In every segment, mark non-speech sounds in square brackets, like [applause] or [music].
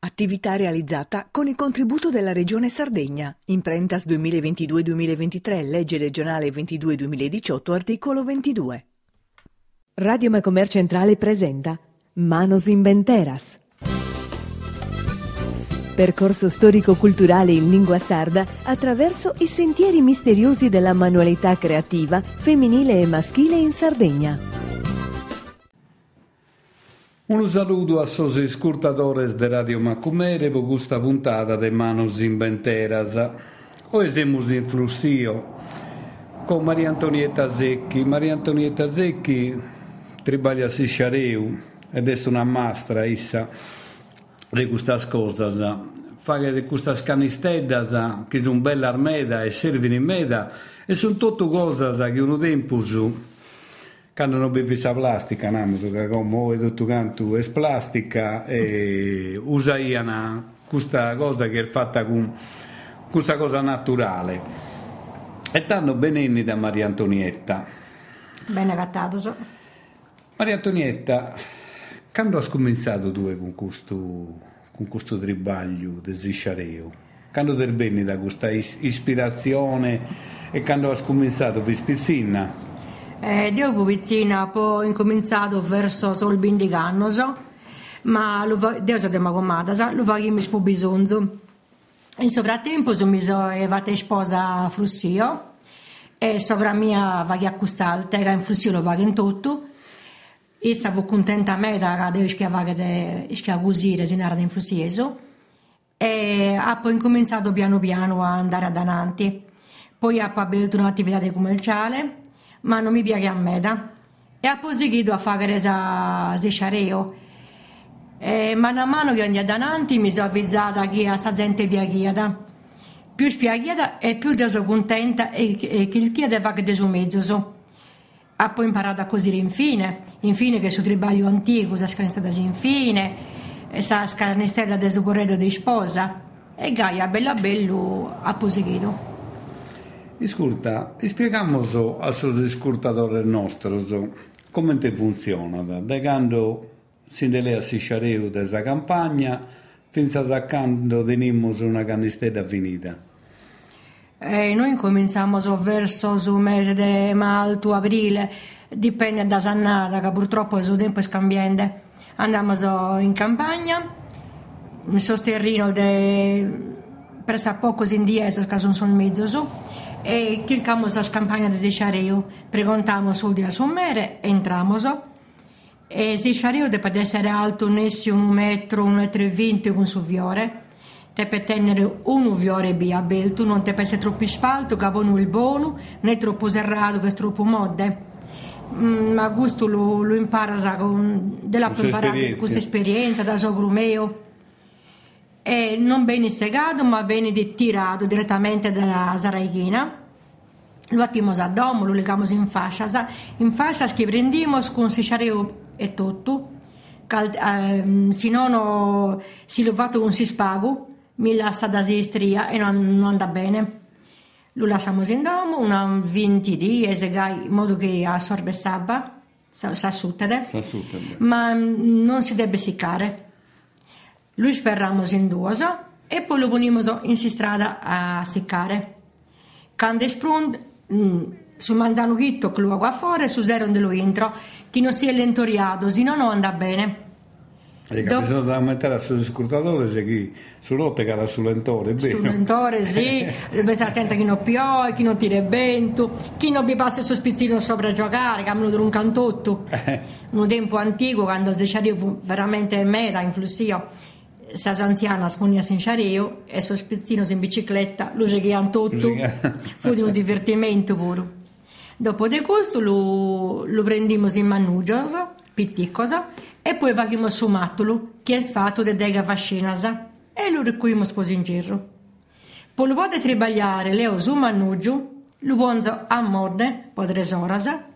Attività realizzata con il contributo della Regione Sardegna. Imprentas 2022-2023, legge regionale 22-2018, articolo 22. Radio Mecomer Centrale presenta Manos Inventeras. Percorso storico-culturale in lingua sarda attraverso i sentieri misteriosi della manualità creativa femminile e maschile in Sardegna. Un saluto a sos escurtadores de Radio Macumere per questa puntata de Manos Inventeras. Oggi siamo in Flussio con Maria Antonietta Secchi. Maria Antonietta Secchi traballa a Sisciareu ed è una mastra issa di queste cose. Fa di queste canisteddas che sono belle armeda e servono in meda e sono tutte cose che uno tempo su quando non bevi sa plastica, come tutto canto è plastica e usaiano questa cosa che è fatta con questa cosa naturale. E tanto benenni da Maria Antonietta. Bene gattato. So. Maria Antonietta, quando hai cominciato tu con questo, con questo tribaglio di Zisciareo? Quando ti venni da questa ispirazione e quando hai cominciato a spizzina? Eh, io vicina, poi ho incominciato verso sul bindiganno, so, ma Dio è comata, so, lo spo bisogno. In frattempo mi sono evata sposa a Frussio e sopra mia va a custare, era in Frussio lo va in tutto. E stavo contenta a me da devo schiavare de schiavusire se era in Frussieso. E ha poi incominciato piano piano a andare avanti. Poi ha aperto un'attività commerciale ma non mi piace a meda. E ha proseguito a fare esa sciareo. E mano a mano che andiamo avanti mi sono avvizzata che a sta gente piachiata. Più spiachiata e più sono contenta e, e che il chiede fa che de su mezzo. Ha poi imparato a cosire infine, infine che su tribaglio antico, sa scanestata infine, sa scanestata del suo corredo di sposa. E Gaia, bella bello, ha proseguito. Ascolta, spieghiamo a sos ascoltatori nostri come funziona, da quando si delea si sciareu della campagna fino a quando teniamo una canistella finita. Eh, noi cominciamo verso il mese di marzo, aprile, dipende da sannata, che purtroppo il tempo è cambiante. Andiamo in campagna, mi sosterrino de presa poco in dieso, che sono mezzo su, e cercamos as campañas de xareo, preguntamos o día somere, entramos e se xareo deve essere alto nessi un metro, un metro e venti con su viore deve tenere un viore via belto, non deve essere troppo spalto, buono il buono, né troppo serrato, che è troppo modde. Mm, ma questo lo, lo impara con, della imparare con esperienza, da sogrumeo e non viene segato ma viene tirato direttamente dalla saraichina lo attimos a domo, lo legamos in fascia in fascia che prendiamo con sichareo e tutto Cal, ehm, se non si lo fatto con si spago mi lascia da stria e non, non andrà bene. Lo lasciamo in domo una 20 giorni in modo che assorbe sabba si asciutta ma non si deve seccare lui sperramos in due e poi lo ponimos in strada a seccare. Quando è pronto, mm, su manzano hitto che lo va fuori, su zero dello intro, che non sia lentoriato, se no non andrà bene. E Dopo... bisogna aumentare sul scrutatore se chi su rotte cade sul lentore, bene. Sul lentore, sì, [laughs] deve stare attento a chi non piove, chi non tira vento, chi non vi passa il suo spizzino sopra a giocare, che hanno un cantotto. un tempo antico, quando si c'era veramente meta in flussio sas anzianas ponias in xareo e sos pezzinos in bicicletta lo seguian tutto [laughs] fu di un divertimento puro dopo di questo lo, lo prendimos in mannugia pitticosa e poi vagimos su mattolo che è fatto de dega fascinasa e lo raccogliamo così in giro. Poi lo potete tribagliare leo su mannugio lo bonzo a morde podre orasa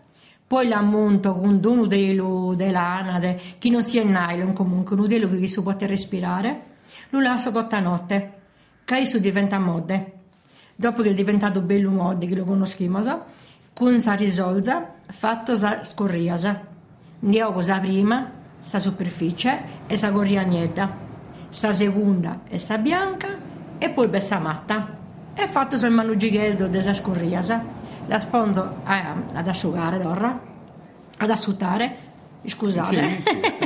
poi l'ammonto con uno delo dell'ana, de, che non sia in nylon comunque, uno delo che si può respirare, lo lascio tutta notte, che esso diventa modde. Dopo che è diventato bello modde, che lo conosciamo, con sa risolza, fatto sa scorriasa. Andiamo cosa prima, sa superficie e sa gorriagnetta. sa seconda e sa bianca e poi bessa matta. E fatto sul manugighello della scurriasa, la spondo a, ad asciugare d'orra, ad assutare, scusate,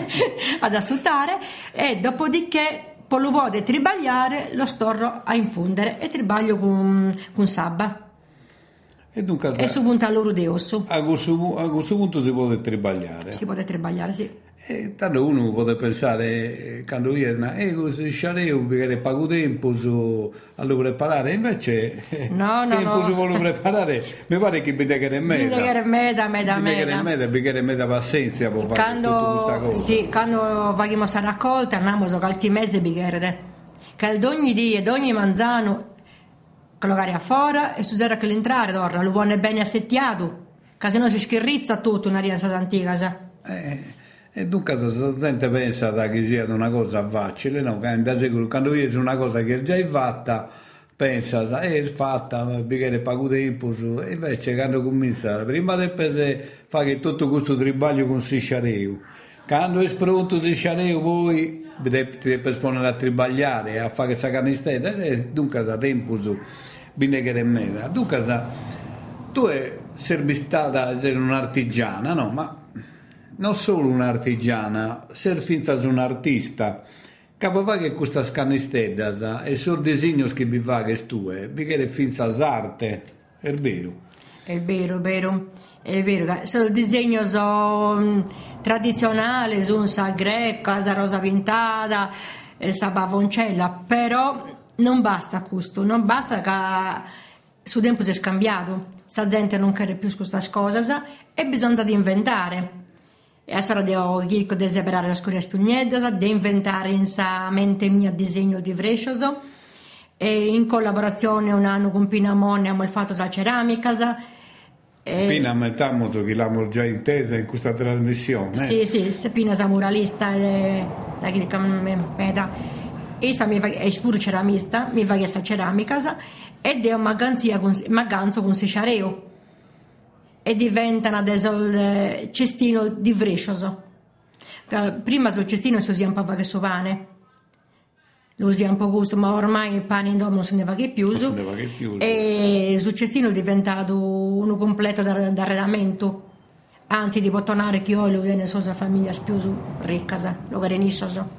sì. [laughs] ad assutare e dopodiché lo vuole tribagliare, lo storro a infondere e tribaglio con, con sabba. E dunque, e su punta loro di osso. A questo, a questo punto si può tribagliare. Si può tribagliare, sì. E tanto uno può pensare, quando viene, eh, così sciareo perché pago tempo su, a lo preparare, invece no, no, [laughs] tempo no. si vuole preparare, mi pare che bisogna che ne meta. Bisogna che ne meta, meta, meta. meta. meta, ne meta pazienza per fare tutta cosa. Sì, quando facciamo questa raccolta, andiamo qualche mese per che ogni dia, ad ogni manzano, collocare a fuori e su zero che l'entrare, torna, lo vuole bene assettiato, che se no si schirrizza tutto una rienza antica. Eh. E dunque la gente pensa che sia una cosa facile, no, quando vedi una cosa che è già fatta, pensa, è fatta, perché pago tempo, e invece quando comincia, prima di che tutto questo tribaglio con si sciareu, quando è pronto si sciareu poi ti devi esponere a tribagliare, a fare questa canistella, e dunque da tempo su, bene che è meno. Dunque tu sei stata un'artigiana, no, ma non solo un'artigiana, ser finta un artista. Capo va che questa scanistedda e sul disegno che vi fa che stue, vi che finta arte, è vero. È vero, vero, è vero. Sul disegno so, mm, tradizionale, su sa greca, sa rosa pintata, sa bavoncella, però non basta questo, non basta che su tempo si è scambiato, sa gente non crede più su questa cosa e bisogna inventare. E allora devo dire di separare le scuole spiugnette, di inventare in sa mente mia disegno di Vrescioso. E in collaborazione un anno con Pina Mone abbiamo fatto la ceramica. E... Pina mettiamo che l'abbiamo già intesa in questa trasmissione. Sì, sì, Pina è muralista e da chi meta. Essa mi fa, è pure ceramista, mi fa questa ceramica ed è una maganzo con siciareo e diventano adesso il cestino di Vrescioso. Prima sul cestino si usava un po' questo pane, lo usiamo un po' gusto, ma ormai il pane in domo non se ne va che più. Non se ne va che più. E sul cestino è diventato uno completo d'arredamento. Anzi, di bottonare che io lo nella sua famiglia più ricca, lo garaniscono.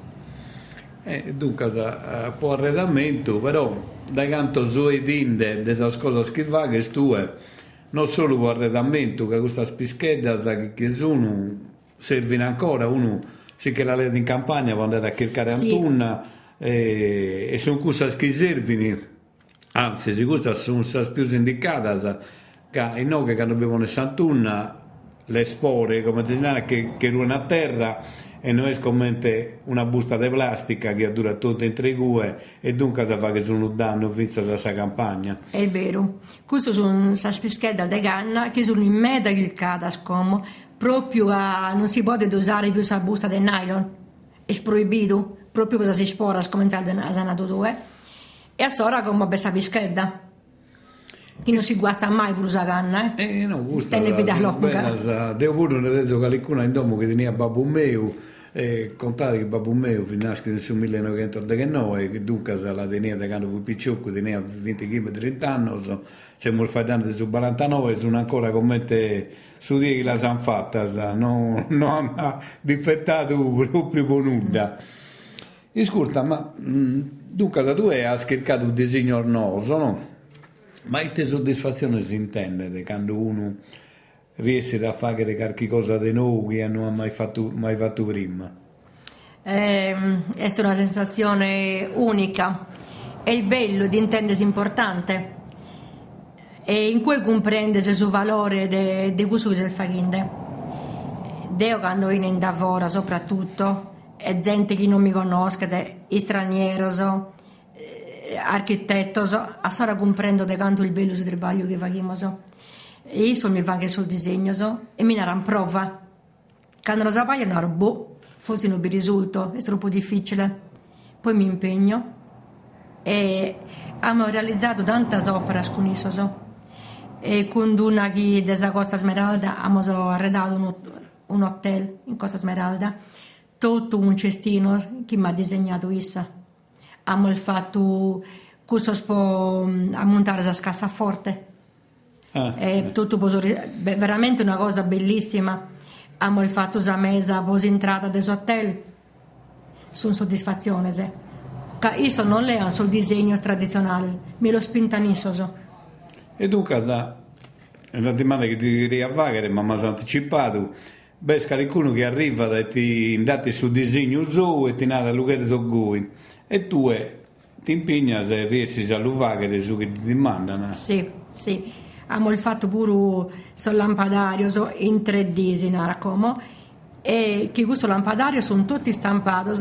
Eh, dunque, uh, può arredamento, però da canto su e dinde delle cose che fa, che stue non solo per arredamento, che questa spischetta che sono servono ancora, uno si che la legge in campagna può andare a cercare sì. Antunna e, e sono cose che servono, anzi, se queste sono le più indicate, che noi che abbiamo in Santunna, le spore, come dicono, che, che ruono a terra, e non è come una busta di plastica che dura tutto in tre gue e dunque si fa che sono un danno visto da questa campagna. È vero, questo sono le spischette di ganna che sono in mezzo il cadascom, proprio a, non si può usare più la busta del nylon, è proibito, proprio per si spora scomentare da sanato due, e a sora come questa pischetta. Chi non si guasta mai per usare canna, eh? Eh, no, gusta. Tenne vita lunga. Devo pure detto che qualcuno in domo che tenia babbo mio, e contate che babbo mio fu nasce nel 1989 che dunque la tenia da quando fu piccolo tenia 20 30 anni siamo fatti su 49 sono ancora come te su di che la sanno fatta non, non ha difettato proprio con nulla Ascolta, ma mm, dunque tu hai scaricato un disegno ornoso, no? Ma che soddisfazione si intende quando uno riesce a fare qualche cosa di nuovo che non ha mai fatto, mai fatto prima? Eh, è una sensazione unica. È il bello di intendersi importante e in cui comprende il suo valore di questo che si fa. Deo quando viene in lavoro soprattutto, è gente che non mi conosce, è straniero, so, architetto, a sora comprendo de quanto il bello del trabalho che facciamo. E io mi vanno sul disegno e mi era prova. Quando lo sapevo, ero boh, forse non mi risulta, è troppo difficile. Poi mi impegno e abbiamo realizzato tante opere con isso. So. E con una che della Costa Smeralda abbiamo arredato un, un hotel in Costa Smeralda, tutto un cestino che mi ha disegnato essa abbiamo fatto questo può mm, a montare la scassaforte. Ah, è tutto beh, veramente una cosa bellissima. Abbiamo fatto la mesa poi entrata dell'hotel. Sono soddisfazione. Se. Io non le sul disegno tradizionale, mi lo spintanisco. E dunque, la domanda che ti direi a fare, ma mi ha anticipato, beh, qualcuno che arriva e ti indati sul disegno su e ti narra luoghi su e tu ti impegna se riesci a luvare su che ti demandano. Sì, sì. Abbiamo fatto pure sul lampadario in 3D, si come, e che questo lampadario sono tutti stampati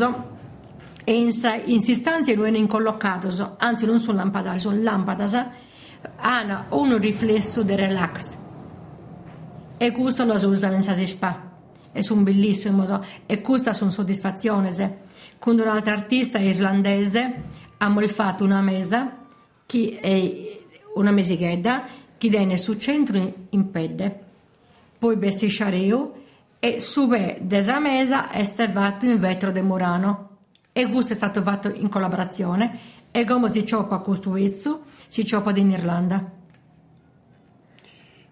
e in, in sostanza non è incollocato, anzi non sono lampadario, sono lampade, hanno un riflesso di relax. E questo lo usano in spa. E sono bellissimi, e questa sono soddisfazione. Con un altro artista irlandese abbiamo fatto una mesa, una mesighetta, che viene sul centro in pede, poi bestisciareo e sube desa mesa è stato in vetro di Murano. E questo è stato fatto in collaborazione e come si cioppa questo vezzo, si cioppa in Irlanda.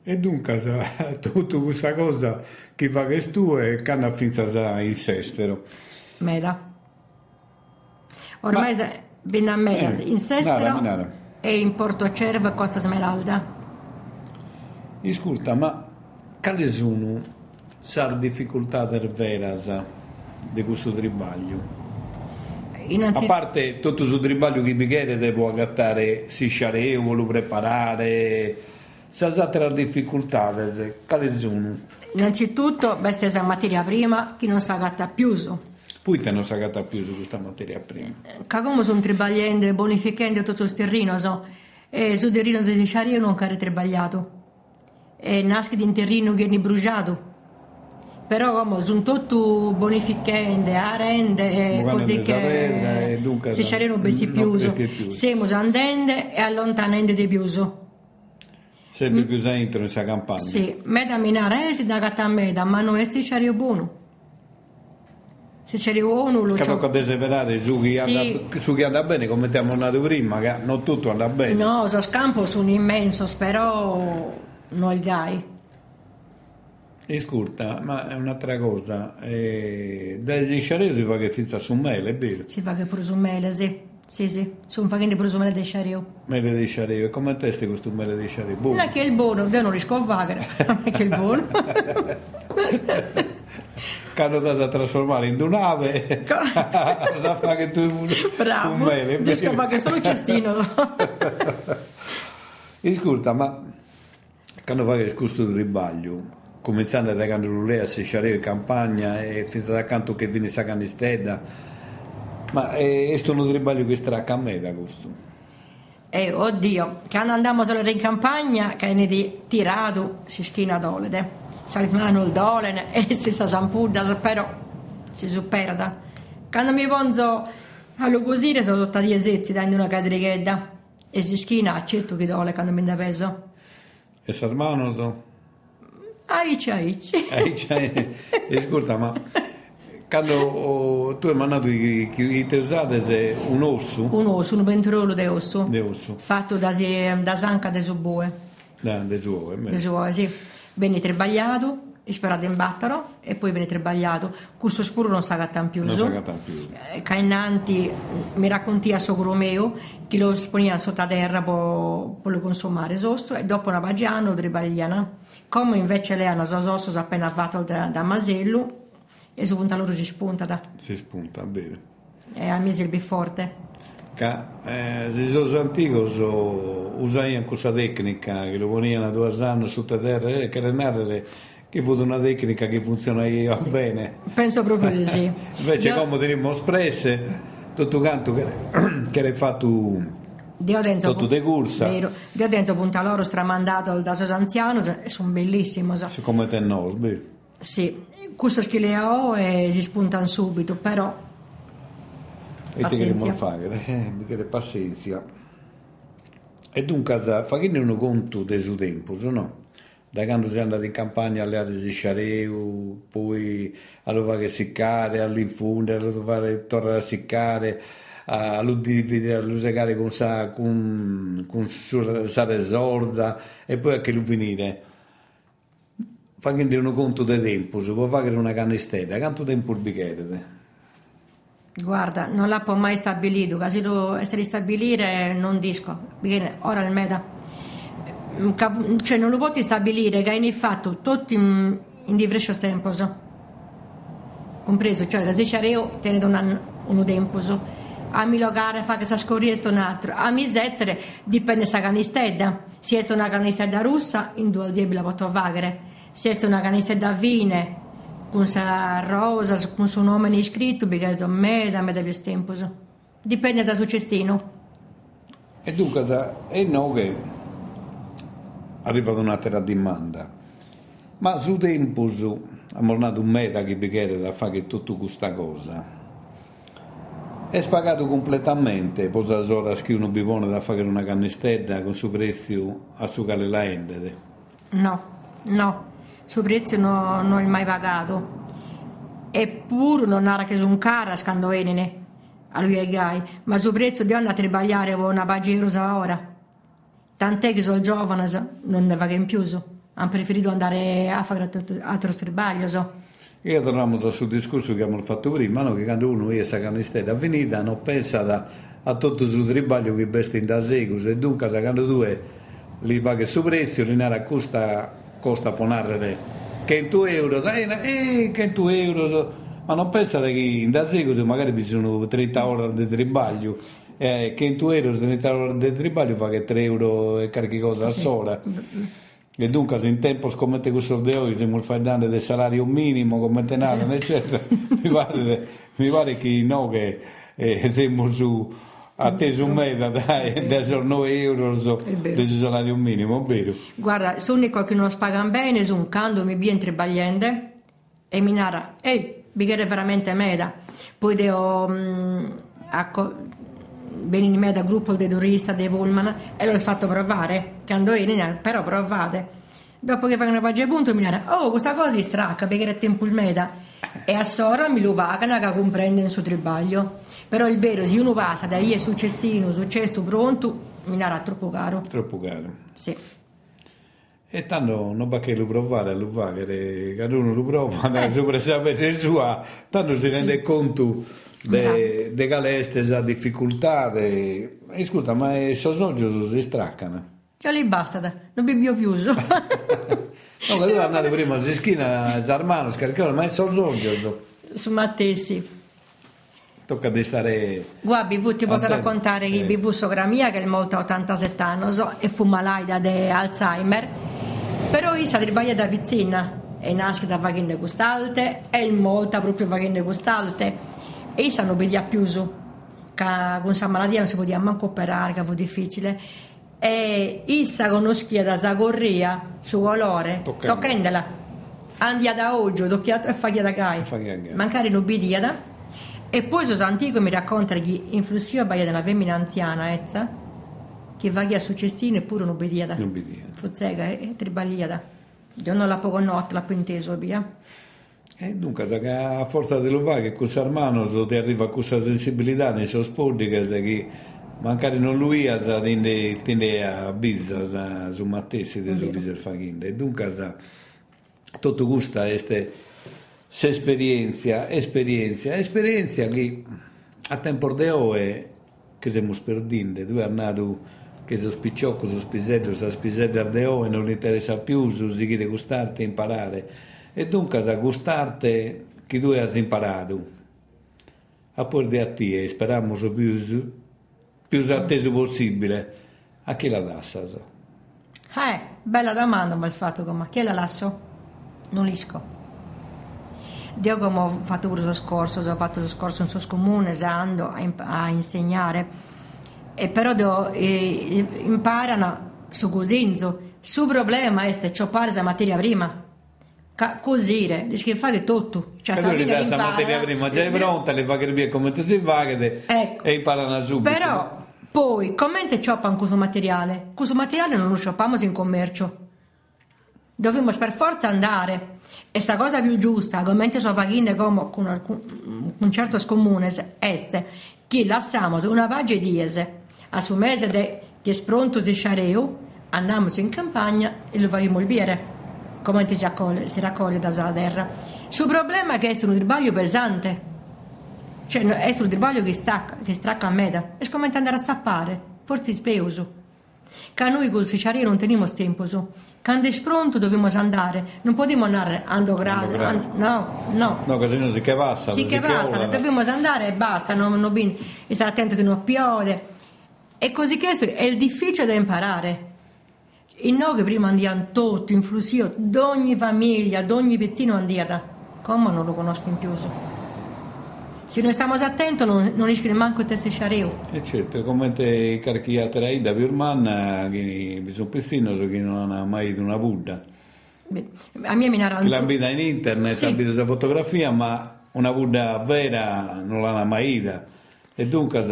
E dunque, [laughs] tutta questa cosa che fa che tu è che hanno finito il sestero. Meda. Ormai Ma... Benammeas eh, in Sestero nada, nada. e in Porto Cervo Costa Smeralda. Ascolta, ma quali sono le difficoltà veras di questo tribaglio? Innanzi... A parte tutto il tribaglio che mi chiede devo agattare si sciareo, voglio preparare, se altre difficoltà, quali sono? Innanzitutto, questa è la materia prima che non si agatta più. Poi ti hanno sagato più su questa materia prima. Come sono tribagliando, bonificando tutto il terreno, so. e sul terreno di io non ho tribagliato. E nasce di un terreno che è bruciato. Però come sono tutto bonificando, arende, così che si c'erano bessi più. Siamo andando e allontanando di più. Sempre più dentro in questa campagna. Sì, meda minaresi da gatta meda, ma non è sticio buono se c'è uno lo Credo che desiderare su chi, sì. anda, su chi anda bene come ti abbiamo detto prima che non tutto anda bene no, so scampo sono immenso però non li dai scurta, ma è un'altra cosa eh, da esiscere si fa che finta su mele, è vero? si fa che pure su mele, sì sì, sì, sono facendo pure su mele di sciareo. Mele di sciareo, e come testi questo mele di sciareo? Non è che è il buono, io non riesco a fare, non è che è il buono. [laughs] che hanno dato a trasformare in un'ave. [laughs] Sa fa che tu bravo. mele, riesco a fare solo cestino. [laughs] Ascolta ma quando fai il gusto del ribaglio? Cominciando da quando lei a sciare in campagna e fino da canto che viene sa canistella ma è, è un ribaglio che stracca a me da questo eh, oddio, quando andiamo solo in campagna, che ne di tirato, si schina dolede salmano il dolen e [laughs] si sa sampudda però si superda quando mi ponzo a lucusire sono tutta di esetti dando una cadrighetta e si schina accetto che dole quando mi da peso. E salmano so. Aici aici. [laughs] Aici ascolta ma quando oh, tu hai mandato i, i usate un osso un osso un ventrolo di osso di osso fatto da, da sanca de subue da de suoe de suoe sì viene trebagliato sperato in battaro e poi viene trebagliato questo scuro non più non si agatta più eh, Cainanti mi racconti a sogro mio che lo sponia sotto terra per, lo consumare sosto e dopo una bagiano trebagliano come invece lei ha una sosos appena fatto da, da masello e su punta loro si spunta da. si spunta bene. E a mise il biforte che eh, se sono antichi so, usavano questa tecnica che lo ponevano due anni sotto terra e che era che fu una tecnica che funzionava sì. bene penso proprio di sì [laughs] invece Io... come diremmo espresse tutto quanto che, che era fatto Dio Denzo, tutto de corsa vero. Denzo punta loro stramandato da Sosanziano sono bellissimi so. come te no vero sì questo che le ho e si spuntano subito però e te che fare [laughs] eh, mi chiede pazienza e dunque facendo un conto del suo tempo no? da quando si è andato in campagna alle aree di sciareu poi a fare seccare all'infonde a fare tornare a seccare a lo dividere, a lo segare con sa, con, con sa resorza e poi a che lo finire. Facendo un conto di tempo, si può fare una canistella, quanto tempo il bicchiere? Guarda, non la può mai stabilito, se lo stabilire non disco, perché ora il meda, cioè non lo puoi stabilire che hai fatto tutti in, in diverso tempo, compreso, cioè da 10 euro tenete un, un tempo, a mi logare fa che sa scorrere un altro, a mi dipende da canistella, se è una canistella russa, in due al la posso fare, se è una canistella vine, con sa rosa, con suo nome iscritto, perché è me da me da più tempo. Dipende dal suo cestino. E dunque, è no che arriva ad un'altra domanda. Ma su tempo, abbiamo dato un meta che bicchiere da fare tutta questa cosa. È spagato completamente, posa ora che uno bivone da fare una cannistella con suo prezzo a su la endere? No, no suo prezzo non, non è mai pagato. Eppure non era che un cara scando enine a lui e gai, ma suo prezzo di andare a trebbagliare con una pagina ora. Tant'è che sono giovane, non ne va che in più, hanno preferito andare a fare altro stribaglio. So. Io torniamo sul discorso che abbiamo fatto prima, no? che quando uno è a canistella finita non pensa da, a tutto il suo tribaglio che veste in da secus e dunque quando tu li paga il suo prezzo, li costa costa ponarre 100 euro, eh, 100 euro, ma non pensate che in da così magari bisogna 30 ore di tribaglio, eh, 100 euro 30 ore di tribaglio fa che 3 euro e qualche cosa sì. sola. E dunque se in tempo scommette questo di oggi siamo parlando del salario minimo, come tenere, sì. eccetera, [laughs] mi pare, mi pare che no che eh, siamo su atteso un mese dai, da 9 euro so, del salario minimo, vero? Guarda, se uno che non spaga bene, sono quando mi viene bagliende e mi narra, ehi, bighere veramente meda. Poi devo, mh, ecco, venire in me da gruppo dei turisti, dei pullman, e l'ho fatto provare, quando ero, però provate. Dopo che fanno una pagina punto mi narra, oh, questa cosa è stracca, perché è tempo il meda. E a sora mi lo pagano che comprende il suo tribaglio. Però il vero, se uno passa da io su cestino, su cesto pronto, mi darà troppo caro. Troppo caro. Sì. E tanto non va che lo provare, lo fa, che uno lo prova, eh. sopra sapere sua, tanto si rende sì. conto de, de caleste, la difficoltà. De... E scusa, ma i sosoggi si straccano? Cioè lì basta, non bevo più. [laughs] no, ma tu andate prima, si schina, Zarmano, scaricano, ma è sosoggi. Su Mattesi tocca di stare guarda BV ti posso raccontare che BV sogra mia che è molto 87 anni so, e fu malata di Alzheimer. Però io si traballa da vicina e nasce da vagine gustalte e molta proprio vagine gustalte e io sanno bene più che con questa malattia non si poteva manco operare che fu difficile. E issa conoscia da Zagorria su colore toccandela andia da oggi tocchiato e faglia da gai mancare l'obbediata e poi sono antico mi racconta che in flussio baia della femmina anziana, ezza, che va a succestino eppure non obbediata. Non obbediata. Fuzzega e tribagliata. Io non la poco notte, l'ho inteso, via. E dunque, a forza di lo fare, che con Sarmano ti arriva questa sensibilità nei suoi sporti che magari non lui ha tende, tende a bizza su Mattesi di su Biser Faghinda. E dunque, tutto questo è se esperienza, esperienza, esperienza che a tempo di oggi che siamo perdendo, tu hai nato che sono spicciocco, sono spisello, sono spisello di oggi non interessa più, su si chiede gustarti e imparare. E dunque a gustarti che tu hai imparato, a porre a te e speriamo più, più atteso possibile, a chi la dassa? Eh, bella domanda mi hai fatto, ma chi la lasso? Non lisco. Io come ho fatto pure lo scorso, ho fatto lo scorso in sos comune, usando a, a, insegnare, e però do, e, imparano su cosinzo. Su problema è cioppare la materia prima. cosire, dice che fa che tutto. Cioè, sa la materia prima già è pronta, le capire come tu si fa ecco. e imparano subito. Però poi, come te cioppano questo materiale? Questo materiale non lo cioppiamo in commercio Dovevamo per forza andare. E la cosa più giusta, come so facendo come con alcun, un certo scomune, è che lasciamo una pagina di ese, a su mese de, che spronto si sciareu, andiamo in campagna e lo facciamo il biere, come si raccoglie, si raccoglie dalla terra. Il problema è che è un tribaglio pesante, cioè è un tribaglio che stacca, che stracca a metà, è come andare a zappare, forse speuso. Che noi con il non teniamo tempo su. Quando è pronto dobbiamo andare, non possiamo andare ando grasa, and, no, no. No, così non si che passa. Sì che passa, dobbiamo andare e basta, non, non, e stare attento che non piove. E così che è difficile da imparare. E noi che prima andiamo tutti in flusio, d'ogni famiglia, d'ogni pezzino andiamo, come non lo conosco in più? Se noi stiamo attenti non, non riesce manco a essere sciareo. E certo, come te carchiate da Birman, che mi sono pessino, che non ha mai visto una Buddha. A me mi narrano... L'ha in internet, sì. visto questa fotografia, ma una Buddha vera non l'ha mai vista. E dunque,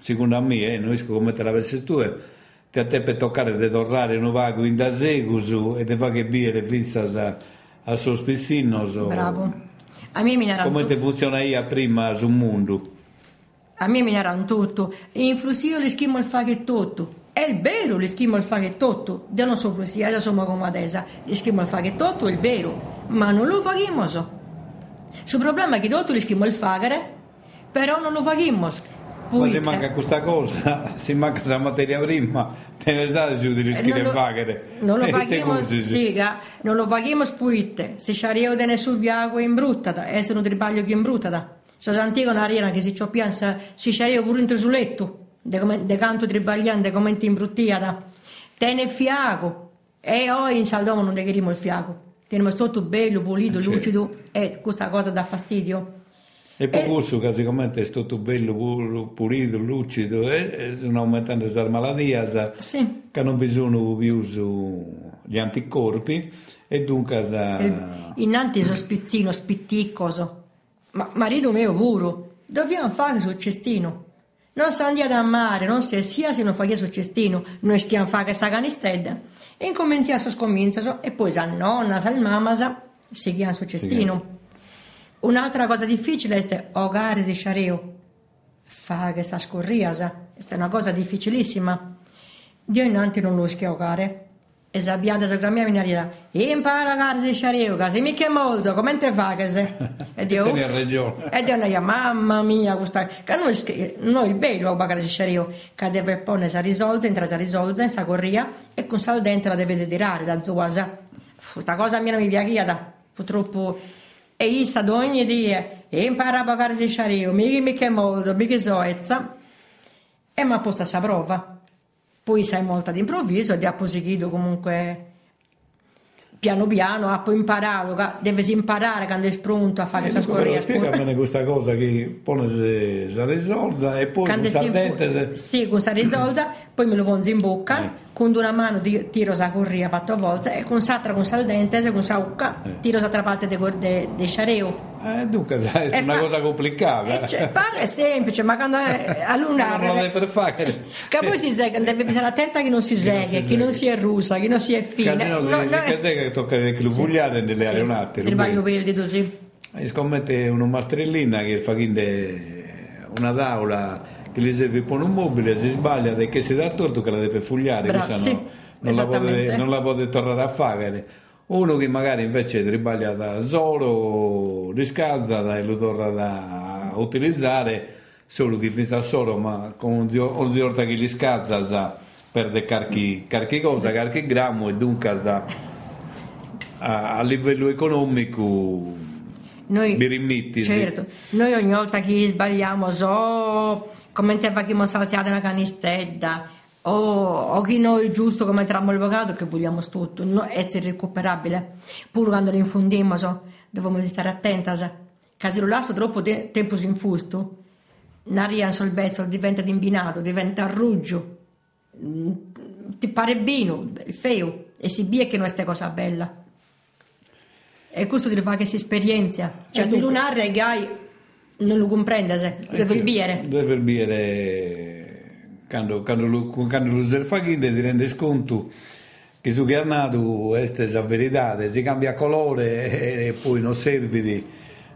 secondo me, eh, non riesco come te la vedi tu, ti a te per toccare di tornare un vago in da segusu e ti fa che bere fissa a, a suo spessino. So. Bravo. A me mi Come funziona io prima sul mondo? A me mi narrano tutto. In flussio le schimo il faghettotto. È vero, le schimo il faghettotto. Io non so flussia, io sono come adesso. Le schimo il faghettotto, è vero. Ma non lo facciamo. Il problema è che tutto le schimo il fagare, però non lo facciamo. Ma se manca questa cosa, [laughs] se manca questa materia prima, te ne state giù di rischiare di pagare. Non lo [laughs] paghiamo, sì, non lo paghiamo spuitte. Se c'arrivo te sul viago in bruttata, e se non tribaglio che in bruttata. Se antico una riera che si ci piansa, si c'arrivo pure in sul letto, de, canto tribagliante, come ti imbruttiata. Te ne fiago. E poi in saldomo non te il fiago. Teniamo tutto bello, pulito, certo. lucido, e questa cosa dà fastidio. E poi questo che sicuramente è stato bello, pulito, lucido, e, e stanno aumentando queste malattie sì. che hanno bisogno più gli anticorpi e dunque... Da... Innanzi sono spizzino, spitticoso, ma marito mio puro, dobbiamo fare sul cestino. Non si andiamo a mare, non si sia se non fa sul cestino, noi stiamo a fare questa canistedda. E incominciamo a scomminciare, e poi sa nonna, sa mamma, si chiama sul cestino. Sì, Un'altra cosa difficile è ogare si sciareo, fare sa scorriasa, è una cosa difficilissima. Dio innanti non lo schiogare. E se abbiate la mia minaria, impara a gare si sciareo, che se mica è molto, come te fa che se? [laughs] E Dio, e Dio dice, mamma mia, questa, che noi, noi bello a bagare si sciareo, che deve pone sa risolza, entra sa risolza, sa corria, e con sal dentro la deve tirare da zuasa. Questa cosa a me non mi piace, purtroppo e issa ogni dia e impara a sciario, mica mica molto, mica soezza e mi ha posto a prova. Poi sai molto d'improvviso e ha proseguito comunque piano piano ha poi imparato, deve imparare quando è pronto a fare questa scorria. Spiegami questa cosa che pone se, se risolta e poi quando con dente. Sì, con sa risolta, poi me lo pongo in bocca, eh. con una mano tiro la corria fatto a volta e con l'altra con sal dente, con sa ucca, eh. tiro l'altra parte del sciareo. Eh, dunque [laughs] è una fa... cosa complicata. Eh, cioè, pare semplice, ma quando è [laughs] a lunare... non è per fare. Che poi si sega, deve stare attenta che non si seghe, che non si è rusa, che non si è fine. Che no, no, si no, che tocca che lo pugliare nelle sì, aeronauti. Se sbaglio verde così. E scommette una mastrellina che fa una tavola che gli serve per un mobile, si sbaglia perché si dà torto che la deve fugliare, Bra- sì, non, la potete, non la potete tornare a fare uno che magari invece tribaglia da solo, riscalda e lo torna da utilizzare, solo che pensa solo, ma con un ziorta che gli scazza perde carchi cosa, carchi grammo e dunque a, a, livello economico noi, mi rimetti. Certo, noi ogni volta che sbagliamo, so come te facciamo salziare una canistetta, o, o chi noi giusto come trammo il che vogliamo tutto, no, essere recuperabile. Pur quando lo infondiamo, so, dobbiamo stare attenti. Se lo lascio troppo te- tempo in fusto, l'aria sul bezzo diventa imbinato, diventa ruggio, mm, ti pare bino, feo, e si bie che non è questa cosa bella. E questo ti fa che si esperienza. Cioè, di lunare, gai, non lo comprende, deve bere. Deve bere quando, quando, quando lo fai ti rendi conto che su questa è la verità, si cambia colore [laughs] e poi non serve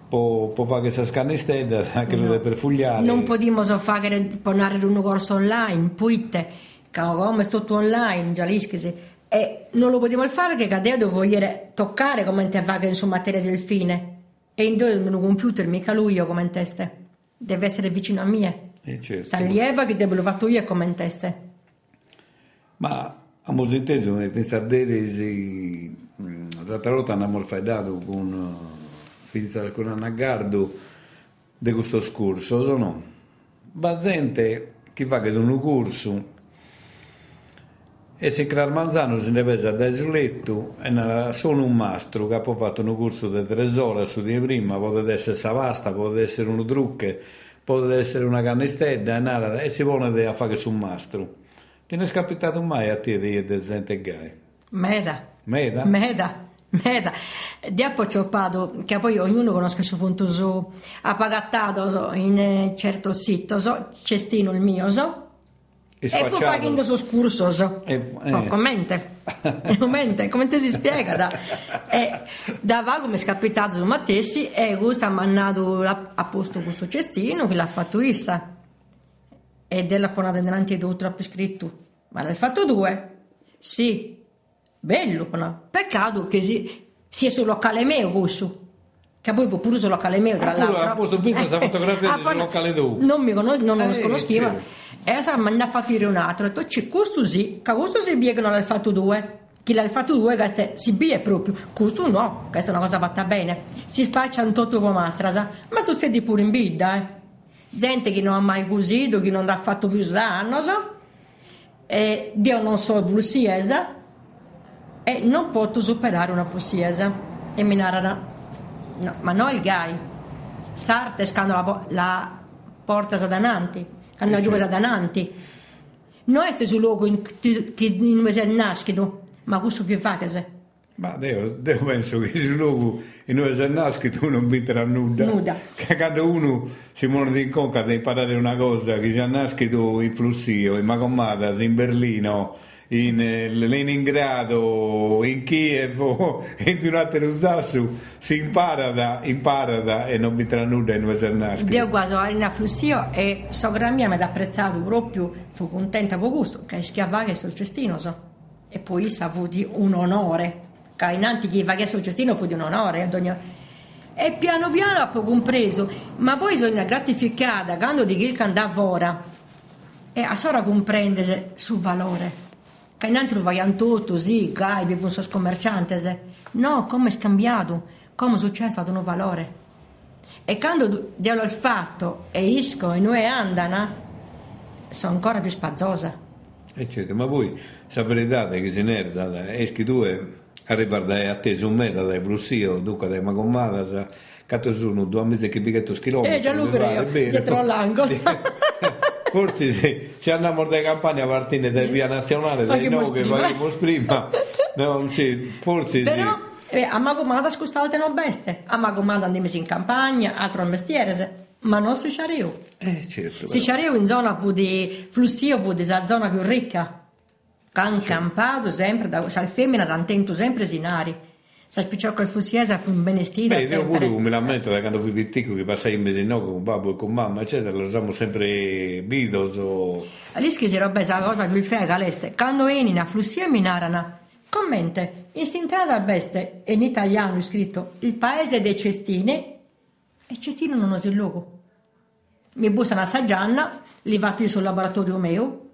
può, può fare questa scannistella [laughs] anche no. per fugliare. Non possiamo fare ponare un corso online, puite, come è tutto online, già l'ischisi. E non lo possiamo fare che cadere devo toccare come te fa in su materia del fine. E in due un computer, mica lui io come teste. Deve essere vicino a me. Eh certo. Salieva che devo fatto io come teste. Ma a molto inteso, pensare a se l'altra volta abbiamo fatto con finita con un aggardo di questo scorso, o no? Ma gente che fa che un corso e se Crar Manzano se ne pesa da Giuletto e era solo un mastro che ha fatto un corso di tre ore su di prima, potrebbe essere savasta, potrebbe essere un trucche, potrebbe essere una cannistella e, si vuole a fare su un mastro. Ti è scapitato mai a te di gente gai? Meda. Meda? Meda. Meda, di appoccioppato che poi ognuno conosce il suo punto su ha pagattato in eh, certo sito so, cestino il mio so e fu facendo su scurso so. E, eh. no, commente [laughs] commente come te si spiega da, e, da vago mi è scapitato su Mattessi e questo ha mandato a posto questo cestino che l'ha fatto Issa e della ponata nell'antidoto troppo scritto ma l'hai fatto due? sì bello, no? peccato che si, sia sul locale mio questo che poi pure sul locale mio tra l'altro. ha posto visto questa fotografia sul locale tu non mi conosco, non lo eh, conoscevo e sa mi ha fatto dire un altro ho detto c'è questo sì che questo si bie che non l'ha fatto due chi l'ha fatto due questo si bie proprio questo no questa è una cosa fatta bene. Si spaccia un tutto come mastra ma succede pure in bidda eh. Gente che non ha mai cosito che non ha fatto più danno so e Dio non so sia e non posso superare una possiesa e mi narra no, ma no il gai sarte scando la, la porta sadananti quando la giù sadananti. Non è sul luogo in cui è nascido ma questo che fa che se? Ma io, io penso che sul luogo in cui è nascido non vincerà nulla. Nuda che quando uno si muore in conca di imparare una cosa che si è nascido in Flussio in Magomadas in Berlino in eh, Leningrado, in Kiev [laughs] o in altro stato si impara da, impara da e non mi tra nulla in Vesernaschi. Io quasi in afflussio e sogra mia mi ha apprezzato proprio, fu contenta per gusto, che schiavava sul cestino so. e poi sa fu di un onore, che innanzi chi va sul cestino fu di un onore. E piano piano ho compreso, ma poi sono gratificata quando di chi andava ora e a sora comprendere sul valore che lo vogliamo tutto, sì, gai, vivo un commerciante, no, come è scambiato, come è successo ad un valore. E quando devo il fatto e isco e noi andano, sono ancora più spazzosa. E certo, ma verità è che se ne è che tu arriva a te su meta dai Brussio, dunque dai Magommata, che sono due mesi che pichetto chilometri. Eh, già lo credo, dietro all'angolo. [laughs] Forse se, se andiamo da campagna partendo da via nazionale, dai no che facciamo prima, no, sì, forse Però, sì. Eh, a Magomada scusate non beste, a Magomada andiamo in campagna, altro mestiere, ma non si c'arrivo. Eh, certo. Si c'arrivo in zona di Flussio, di zona più ricca. Can campato sempre, da, sal femmina, s'antento sempre sinari sa spicciò col fusiese fu un benestito Beh, io pure mi lamento da quando fui piccolo che passai in mese no con babbo e con mamma eccetera lo usiamo sempre Beatles o Alischi si roba questa cosa più fega l'este quando eni a flussia minarana commente in sintrada beste in italiano è scritto il paese dei cestini. E cestino non osa il logo mi bussano a Saggianna li vado io sul laboratorio mio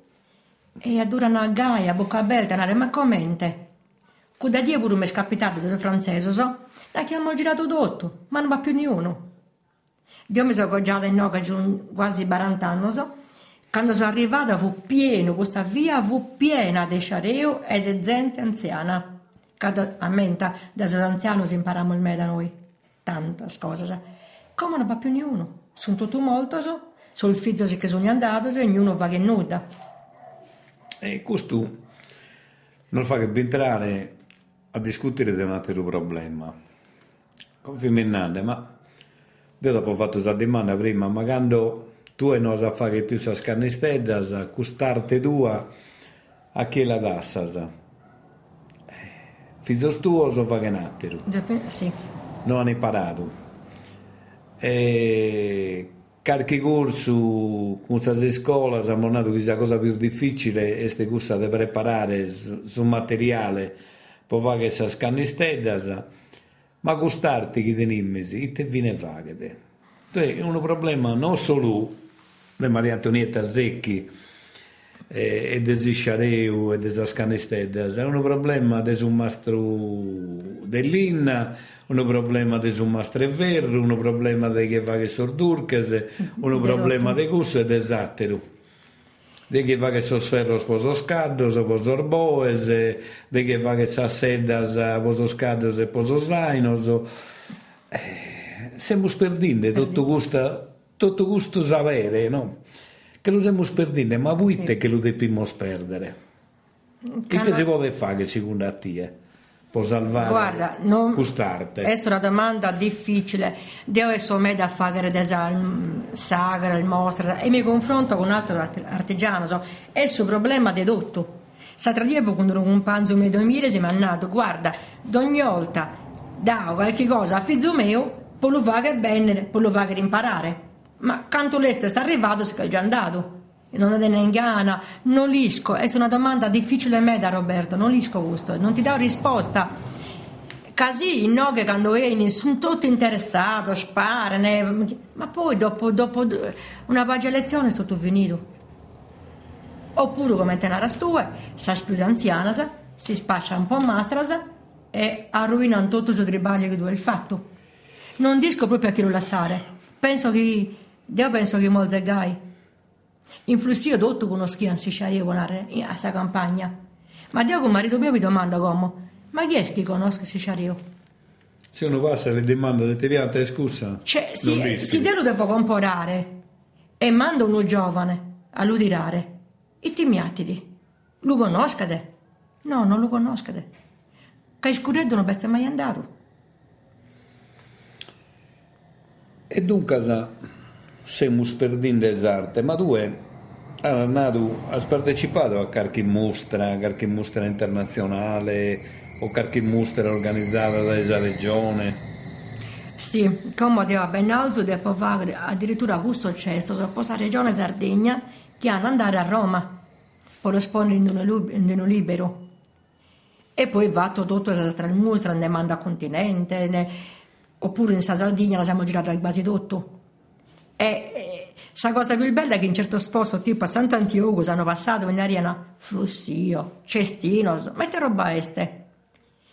e adurano a Gaia, bocca aperta, ma commente da Dio pure mi è scapitato del francese, so? La chiamo girato tutto, ma non va più nessuno. Dio mi sono appoggiata in noca quasi 40 anni, so? Quando sono arrivata fu pieno, questa via fu piena di sciareo e di gente anziana. Cada, a mente, da anziano si impariamo il me da noi. Tante cose, so? Come non va più nessuno? Sono tutto molto, so? Sul figlio che sono andato, so? ognuno va che nuda. E questo non fa che entrare a discutere di un altro problema. Confiminante, ma io dopo ho fatto questa domanda prima, ma quando tu non sai fare più queste scannistelle, costarte tua, a chi la dassas? Fizos tuos o vaghenattero? Sì. Non hanno imparato. E qualche corso con queste scuole abbiamo dato che la cosa più difficile è questa di preparare su materiale per fare queste scannisteddas ma gustarti che tenimmesi e te viene fagete è un problema non solo di Maria Antonietta Zecchi e, e de Zisciareu e de Scannisteddas è un problema di un mastro dell'Inna un problema di un mastro verro un problema di che va che sordurches un problema di gusto e di zattero de che va che sos ferros posos caddos, posos boes, de che va che s'asseddas posos caddos e posos lainos. Eh, siamo perdendo tutto questo, tutto questo sapere, no? Che lo stiamo perdendo, ma voi sì. che lo dobbiamo perdere? Che Cana... si può fare secondo te? Può salvare Guarda, non, quest'arte? È una domanda difficile. Devo essere da fare desa sagra, il mostra e mi confronto con un altro artigiano. So, è il suo problema dedotto. Satradievo con un panzo medio mire si mi ha nato, guarda, ogni volta da qualche cosa a mio, può lo fare bene, può lo fare imparare. Ma quanto l'estero sta arrivato, si è già andato non è in Ghana, non lisco, è una domanda difficile a me da Roberto, non lisco questo, non ti do risposta. Così, no, che quando vieni sono tutti interessati, sparano, ma poi dopo, dopo una pagina lezione tutto finito. Oppure come te la tua, sa più anziana, si spaccia un po' mastras e arruinano tutto il tribaglio che tu hai fatto. Non disco proprio a chi lo lasciare. Penso che, io penso che molti gai Influssio tutto conosco si sciarievano a questa campagna. Ma Dio con marito mio mi domanda come, ma chi è che conosce si sciarievo? Se uno passa le domande di te scusa. Cioè, si, si devo devo comporare e manda uno giovane a ludirare. E ti miattidi. Lo conoscate? No, non lo conoscate. Che scuretto non è mai andato. E dunque, siamo perdendo l'esarte, ma due allora, Nadu, hai partecipato a qualche mostra, qualche mostra internazionale o qualche mostra organizzata da questa regione? Sì, come diceva Benalzo, dopo addirittura questo cesto, su questa regione Sardegna, che hanno andare a Roma per esporre in un libero. E poi fatto tutto questa mostra, ne manda a continente, ne... oppure in Sardegna la siamo girata quasi tutto. E, la cosa più bella è che in certo posto, tipo a Sant'Antioco, hanno passato in arena Flussio, Cestino, ma che roba este?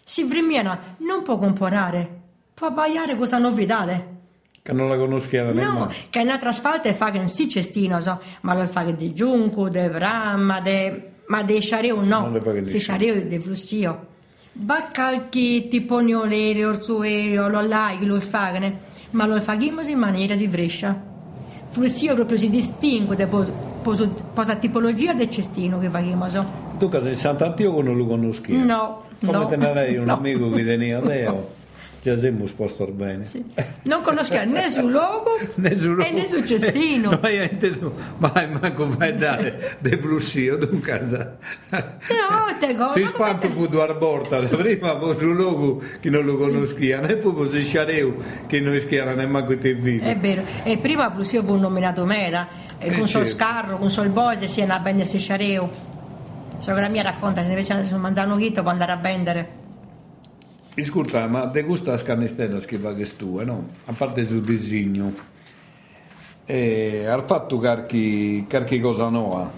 Si frimiana non può comporare, può abbaiare questa novità. Che non la conosciamo nemmeno. No, che in altra spalte fa che in sì cestino, so, ma lo fa che di giunco, di bramma, de, ma di sciareo no, si sciareo di flussio. Baccalchi, tipo gnolere, orsuero, lo lai, lo fa, ma lo facciamo in maniera di brescia. Flussio proprio si distingue da questa tipologia del cestino che facciamo. Tu casa in Sant'Antioco non lo conosci? No. Come no, te ne lei un [laughs] no. amico che veniva a te? Già siamo bene. Sì. Non conosco né sul logo [laughs] né sul logo. e né sul cestino. [laughs] No, io inteso, mai manco vai dare de flussio tu casa. No, te go. Si spanto fu due arborta, sì. prima sul logo che non lo conosciano sì. e poi si sciareu che non schiara nemmeno te video. È vero, e prima flussio fu nominato mera, e con certo. sol scarro, con sol bose, si è una bende si sciareu. Solo che la mia racconta, se invece sul manzano ghito può andare a vendere. Ascolta, ma te gusta la scannistella che va che tu, eh, no? A parte il suo disegno, e ha fatto qualche, qualche cosa nuova?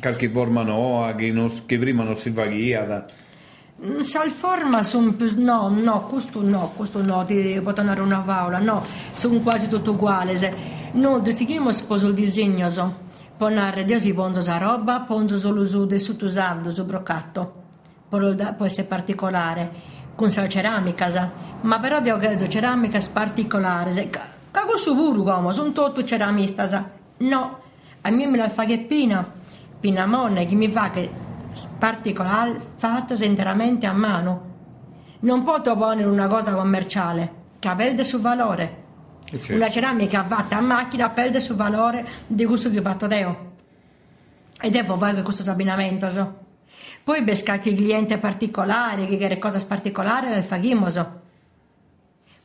Qualche forma nuova che, non, che prima non si faceva? Mm, Sal forma sono più... no, no, questo no, questo no, ti può tornare una favola, no, sono quasi tutto uguali. No, se chiamo sposo il disegno, so. Poi Dio si ponzo sa roba, ponzo solo su del sottosardo, su broccato può essere particolare, con la ceramica, ma però devo dire ceramica particolare, cago su pure come, sono tutto ceramista, no, a me me la fa che pina, pina monne che mi fa che particolare fatta interamente a mano. Non posso ponere una cosa commerciale, che perde su valore. Certo. Una ceramica fatta a macchina perde su valore di questo che fatto io. E devo fare questo abbinamento. So. Poi pescare clienti particolari, che le cose particolari le facciamo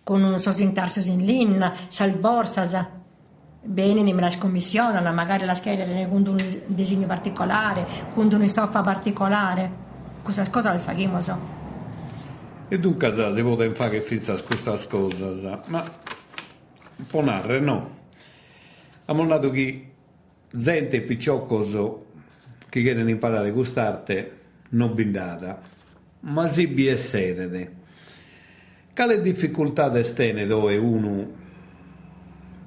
con un sosintarsi in linea, salborsas. Bene, me la scommissionano, magari la scheda con un disegno particolare, con una stoffa particolare. Questa cosa le facciamo. E dunque si può fare queste cose, ma un po' narre, no? Abbiamo dato che gente picciocoso che vogliono imparare a gustarte non bindata, ma si bi essere. Quale difficoltà estene dove uno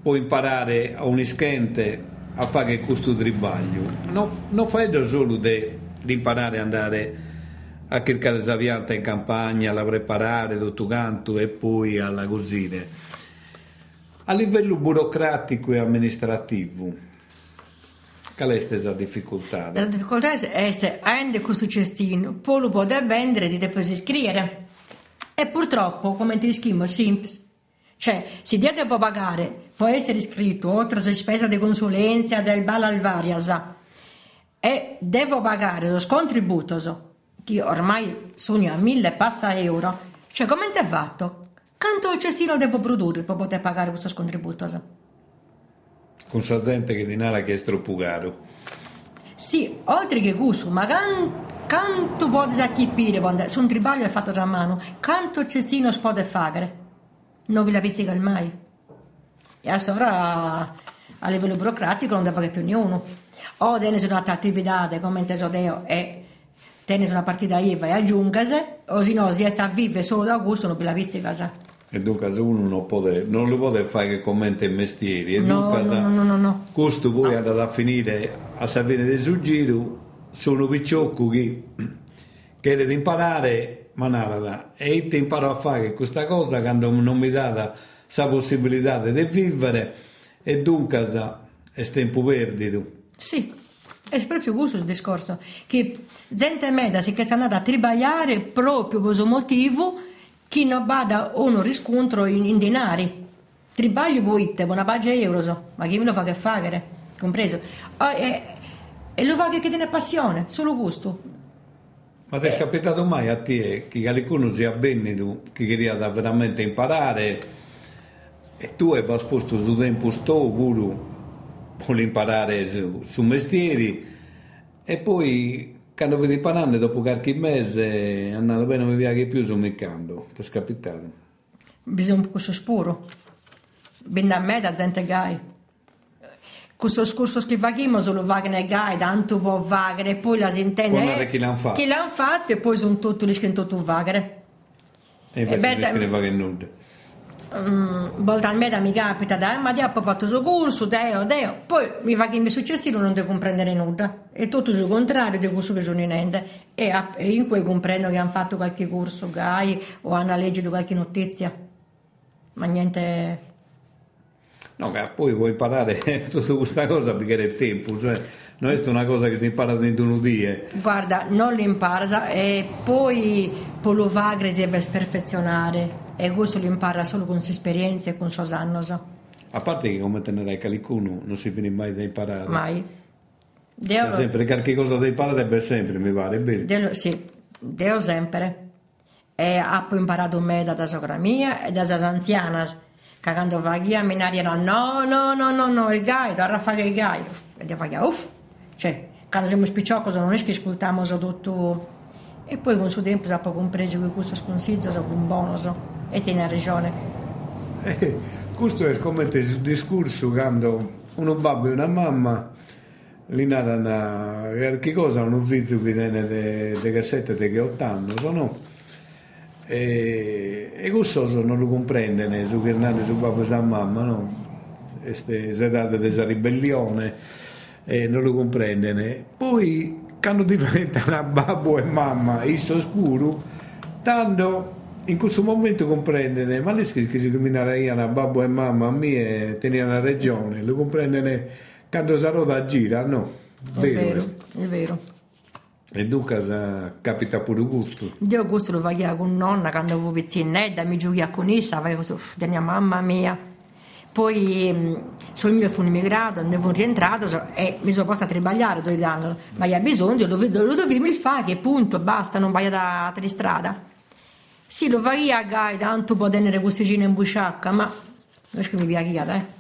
può imparare a un ischente a fare questo tribaglio? No, non fai da solo di imparare ad andare a cercare la pianta in campagna, la preparare tutto canto e poi alla cosire. A livello burocratico e amministrativo, qual è questa difficoltà? La difficoltà è se hai questo cestino, poi lo puoi vendere e ti puoi iscrivere. E purtroppo, come ti scrivo, semplice. Cioè, se ti devo pagare, può essere iscritto, oltre alle spese di consulenza del Balalvarias, e devo pagare lo scontributo, che ormai sono a mille passa euro, cioè come ti è fatto? Quanto cestino devo produrre per poter pagare questo scontributo? Con sa gente che dinara troppo caro. Sì, oltre che questo, ma quanto può quando su un tribaglio è fatto a mano, quanto cestino si può fare? Non vi la pizzica mai. E allora a livello burocratico non deve fare più nessuno. O tiene su un'altra attività come il tesodeo e tiene su una partita IVA e aggiungase, o se no si sta a vivere solo da gusto non vi la pizzica. E dunque se uno non, può, non lo può fare che commenta i mestieri. E no, dunque, no, no, no, no. Questo poi è andato a finire a sapere del suo giro, sono picciocco che [clears throat] chiede di imparare, ma nada. E ti imparo a fare questa cosa quando non mi dà la possibilità di vivere e dunque è tempo perduto. Sì, è proprio questo il discorso, che gente media si è andata a tribagliare proprio per questo motivo chi non bada uno riscontro in, in denari. Tribaglio boitte, una baggia euro, ma chi me lo fa che fare, compreso? Oh, e, e, lo fa che tiene passione, solo gusto. Ma ti è eh. capitato mai a te che qualcuno sia tu, che queria veramente imparare e tu hai passato su tempo sto pure per imparare su, su mestieri e poi quando vedi imparando dopo qualche mese è andato bene, non mi piace più mercato, ti è capitato? Bisogna un po' spuro, ben da me da gente gai. Questo scorso che facciamo solo vagane gai, tanto può vagare, e poi la eh, chi l'hanno fatto. Chi l'hanno fatto e poi sono tutti gli che hanno vagare. E invece non scrive fare nulla um, volta mi capita da ma ho fatto il suo corso, deo, deo, poi mi fa che mi successi non devo comprendere nulla, è tutto il contrario di questo che sono in ente e, e in cui comprendo che hanno fatto qualche corso GAI o hanno leggito qualche notizia, ma niente... No, che poi vuoi imparare [laughs] tutta questa cosa perché è tempo, cioè non è una cosa che si impara dentro un die. Guarda, non l'impara e poi Polo Vagre si deve perfezionare e questo lo impara solo con esperienze e con suoi anni. A parte che come tenerai qualcuno non si finisce mai da imparare. Mai. Deo... Cioè, sempre qualche cosa da imparare per sempre, mi pare, bene? Deo, sì, Deo sempre. E ho imparato me da sogra mia e da anziane che quando va via mi dicono no, no, no, no, no, il gai, ora fare il gai. E io faccio, uff, cioè, quando siamo spicciocchi non è che ascoltiamo tutto... E poi con il suo tempo ho compreso che questo sconsiglio è un bonus e tiene ragione. Eh, questo è come il discorso quando uno babbo e una mamma lì narrano qualche cosa un figlio che viene da cassette che 8 anni, no? E, e questo non lo comprende su che nane su babbo e su mamma, no? Queste sedate della ribellione e non lo comprende. Poi quando diventano babbo e mamma, isso scuro, tanto in questo momento comprendere, ma le che si camminano babbo e mamma a me tenere la regione, lo comprendere quando sarò da gira, no? È vero, vero è vero. E dunque capita pure gusto. Io gusto lo faccio con nonna quando avevo piccinetta, mi giochi con essa, facevo così, tenia mamma mia. Poi sul mio fu immigrato, fu rientrato e mi sono posta a tribagliare due anni, ma ha bisogno, lo, lo, dovevi fare, punto, basta, non vai da, da strada. Sì, lo fai a gai, tanto può tenere costicina in busciacca, ma non è che mi piace, eh.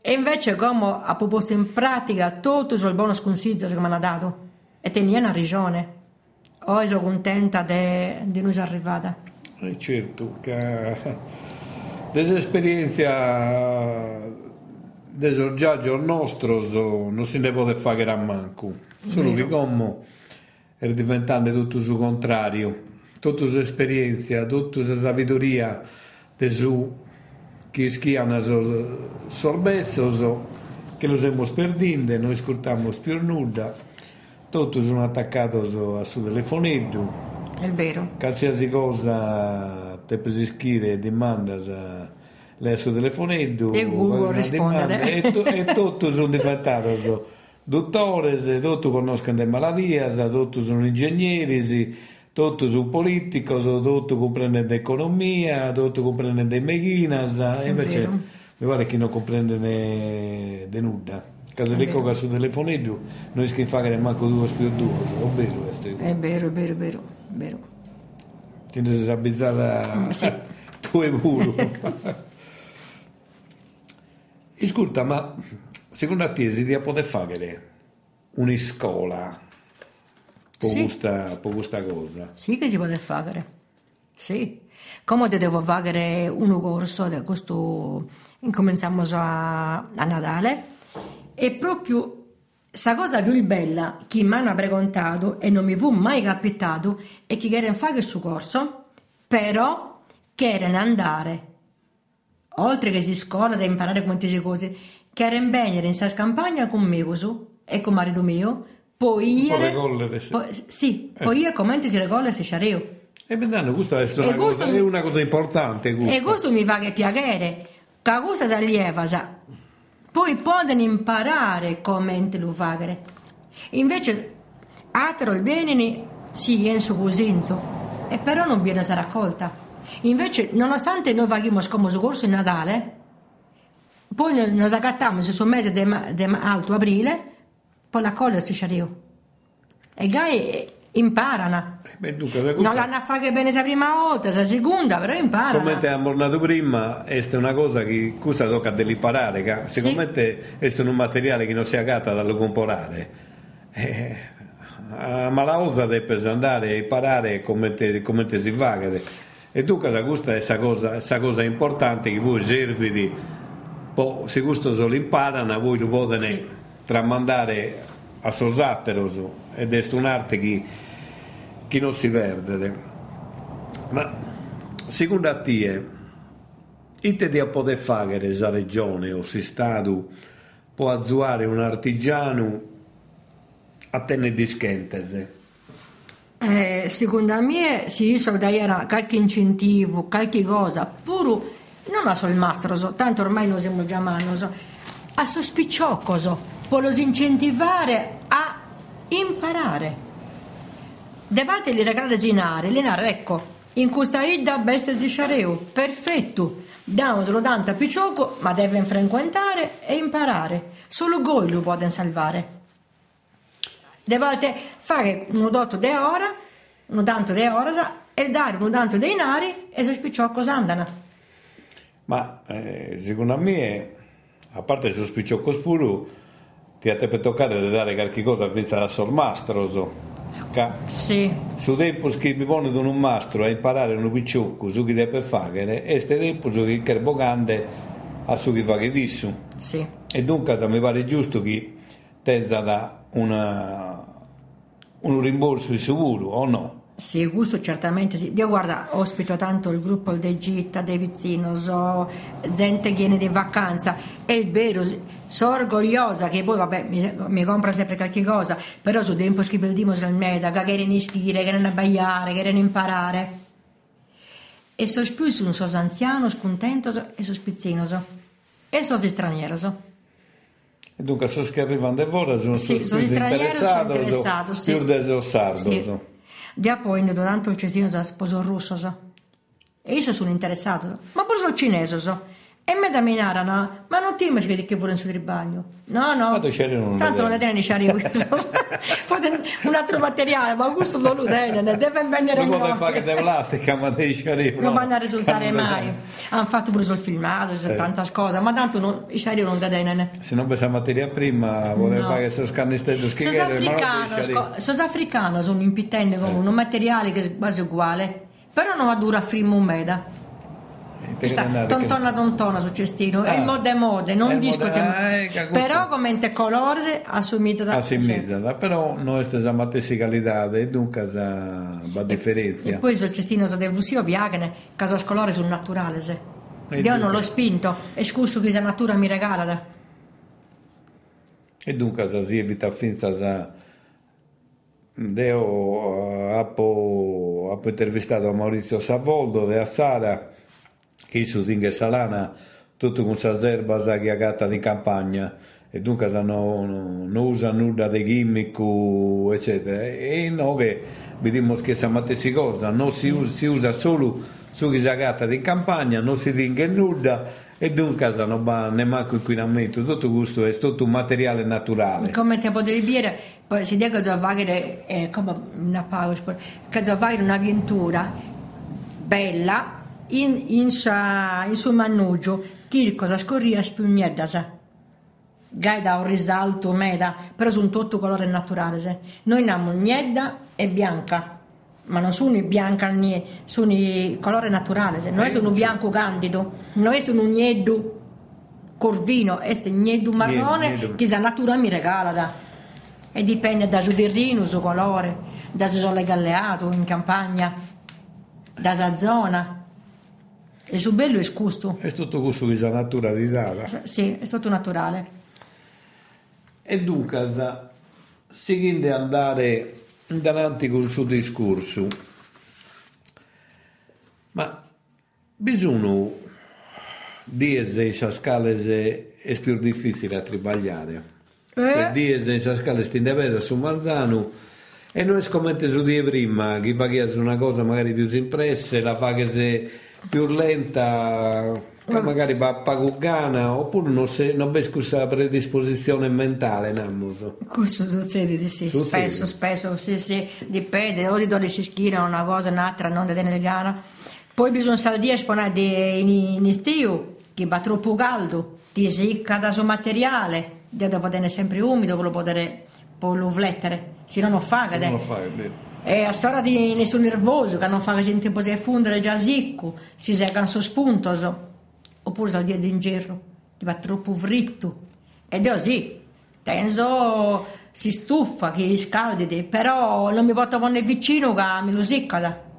E invece come ha proposto in pratica tutto sul bonus consiglio che mi hanno dato, e tenia una regione. Oggi sono contenta di noi arrivata. Eh certo, che Desesperienza desorgiaggio nostro non si ne può fare a manco, solo che come è diventando tutto il contrario, tutta l'esperienza, tutta la sabiduria di su che schiano sorbezzo che lo stiamo perdendo, non ascoltiamo più nulla, tutti sono attaccati al suo telefonetto. È vero. Qualsiasi cosa te pesischiere demanda lei su telefonetto e Google risponde e, to, e tutti sono diventati dottori tutti conoscono le malattie tutti sono ingegneri tutti sono politici tutti comprendono l'economia tutti comprendono le mechinas e invece mi pare che non comprende di nulla Caso ricco che su telefonetto non riesce a fare manco due più due è vero questo è vero è vero è vero, è vero. quindi è abbizzata sì. [laughs] tuo muro. [laughs] Ascolta, ma secondo te si deve poter fare una scuola per, sì. questa, per questa cosa? Sì che si può fare, sì. Come devo fare un corso, questo incominciamo a, a Natale, e proprio la cosa più bella che mi hanno preguntato e non mi fu mai capitato è che erano fare questo corso, però che erano andare, oltre che si scuola da imparare quante cose, che erano venire in sa campagna con me su, e con marito mio, poi io... Poi, sì, eh. poi io commenti si regola se c'areo. E vedendo, questo è una, cosa, è una cosa importante. Questo. E questo mi fa che piacere, che cosa si allieva. Poi possono imparare come lo fare. Invece, altro il bene, sì, in su così, e però non viene raccolta. Invece, nonostante noi paghiamo come corso in Natale, poi noi accattiamo sul mese di alto aprile, poi la colla si sciario. E gai imparano. Eh, beh, dunque, non l'hanno a fare bene la prima volta, la seconda, però imparano. Come ti abbiamo parlato prima, è una cosa che cosa tocca dell'imparare, che secondo sì. me è un materiale che non si agatta dallo comprare. Eh, ma la cosa deve andare a imparare come, te, come te si fa. E tu cosa questa è questa cosa, cosa, importante che voi serviti, poi se questo solo imparano, voi lo potete sì. tramandare a sosatteros ed è un'arte che, che non si perde. Ma secondo te, ite di poter fare questa regione o si stato può azzuare un artigiano a tenere di schentese? Eh, secondo me sì, so dare qualche incentivo, qualche cosa, pure non solo il mastro, tanto ormai lo siamo già mano, a sospicciocoso, può los incentivare a imparare. Devate li regalare zinare, linare, ecco, in questa idda beste si sciareu, perfetto. Damoselo tanto a piccioco, ma deve frequentare e imparare. Solo voi lo potete salvare. Dovete fare un dotto di ora, un tanto di ora e dare un tanto dei nari e si spicciò cosa andano. Ma eh, secondo me, a parte il spicciocco spuro, ti ha per toccare di dare qualche cosa a vista da sormastro. Sì. Su tempo che mi pone un mastro a imparare un picciocco su chi deve fare, e ste tempo su chi è bocante a su chi fa che disso. Sì. E dunque mi pare giusto che tenza da una, un rimborso di sicuro o no? Sì, gusto certamente sì. Io guarda, ospito tanto il gruppo del Gitta, dei vicini, so, gente che viene di vacanza, è il vero, sono orgogliosa che poi vabbè mi, mi compra sempre qualche cosa, però su tempo perdiamo sul meta, che erano iscrivere, che erano abbaiare, che erano imparare. E sono più sono anziano, scontento e sono spizzinoso. E sono straniero. So. E dunque, sono che arrivano da fuori sono sì, sono stranieri sono interessati, sì. più del sardo. Sì. Da poi, durante il cesino, si sposò russo, so. E io sono interessato, ma pure sono cinese, so. E me da minarano, ma non ti immagini che vuole su il bagno? No, no. Tanto non Tanto non le tiene c'era [laughs] Fate un altro materiale, ma questo non lo tiene, ne deve venire Non in può fare che di plastica, ma devi c'era Non vanno a risultare mai. Hanno fatto pure sul filmato, c'è Eh. tante cose, ma tanto non, i sciari non tenere. Se non pensa materia prima, vuole No. fare che sono scannistello non sco- sono africano, sono impittende come un materiale che è quasi uguale, però non va dura frimmo un meda. Questa tontona tontona sul cestino, è Ah. il mode mode, non È mode- ah, ecco, questo- però come te colore assomiglia da a sinistra, però noi stiamo a stessa qualità e dunque va E differenza. poi sul cestino del vusio biagane, caso scolore sul naturale se. E Dio non l'ho spinto, e scuso che la natura mi regala da. E dunque sa si evita finta sa Deo appo, appo intervistato a Maurizio Savoldo de a Sara che su Tinga Salana tutto con sa zerba sa in campagna. E dunque non no, usa nulla di gimmick eccetera. E noi che vediamo che sa matessi cosa? Non si usa, si usa solo su che si agatta in campagna non si ringa nulla e dunque non va nemmeno inquinamento tutto questo è tutto un materiale naturale. Come te potevi dire, poi si dice che eh, come una pausa, che fare un'avventura bella in, in, sa, in suo mannuggio, che cosa scorria spiugnetta sa. Gai da un risalto meda, però sono tutto colore naturale. Se. Noi abbiamo niedda e bianca, ma non sono bianca, né- sono colore naturale. Se. Noi sono bianco candido, noi sono nieddu corvino, este nieddu marrone che la natura mi regala. Da. E dipende da giudirino, su colore, da sono galleato in campagna, da sa zona. E su bello è scusto. è tutto questo che la natura ti dà Sì, è tutto naturale. E dunque, sa- seguendo andare davanti col suo discorso, ma bisogna dire che questa scala è più difficile a tribagliare. Per Eh? dire che questa scala è in su Manzano e non è come su di prima, che su una cosa magari più impressa, la che se più lenta, che magari va a pagugana, oppure non, se, non vedi questa predisposizione mentale, Nammuso. Questo succede, sì, Succede. spesso, spesso, sì, sì, dipende, o di dove si schierano una cosa, un'altra, non da tenere gana. Poi bisogna salire sponare di- in, in estiu, che va troppo caldo, ti secca da suo materiale, devo tenere sempre umido per lo poter per lo vlettere, se no non fa, Se non lo fai, è vero. E a storia di nessun nervoso, che non fa in tempo si fondere già zicco, si secca so spunto, oppure dal dia d'ingerro, ti va troppo fritto. Ed è così, penso si stufa, che scalditi, però non mi porta a vicino che mi lo secca.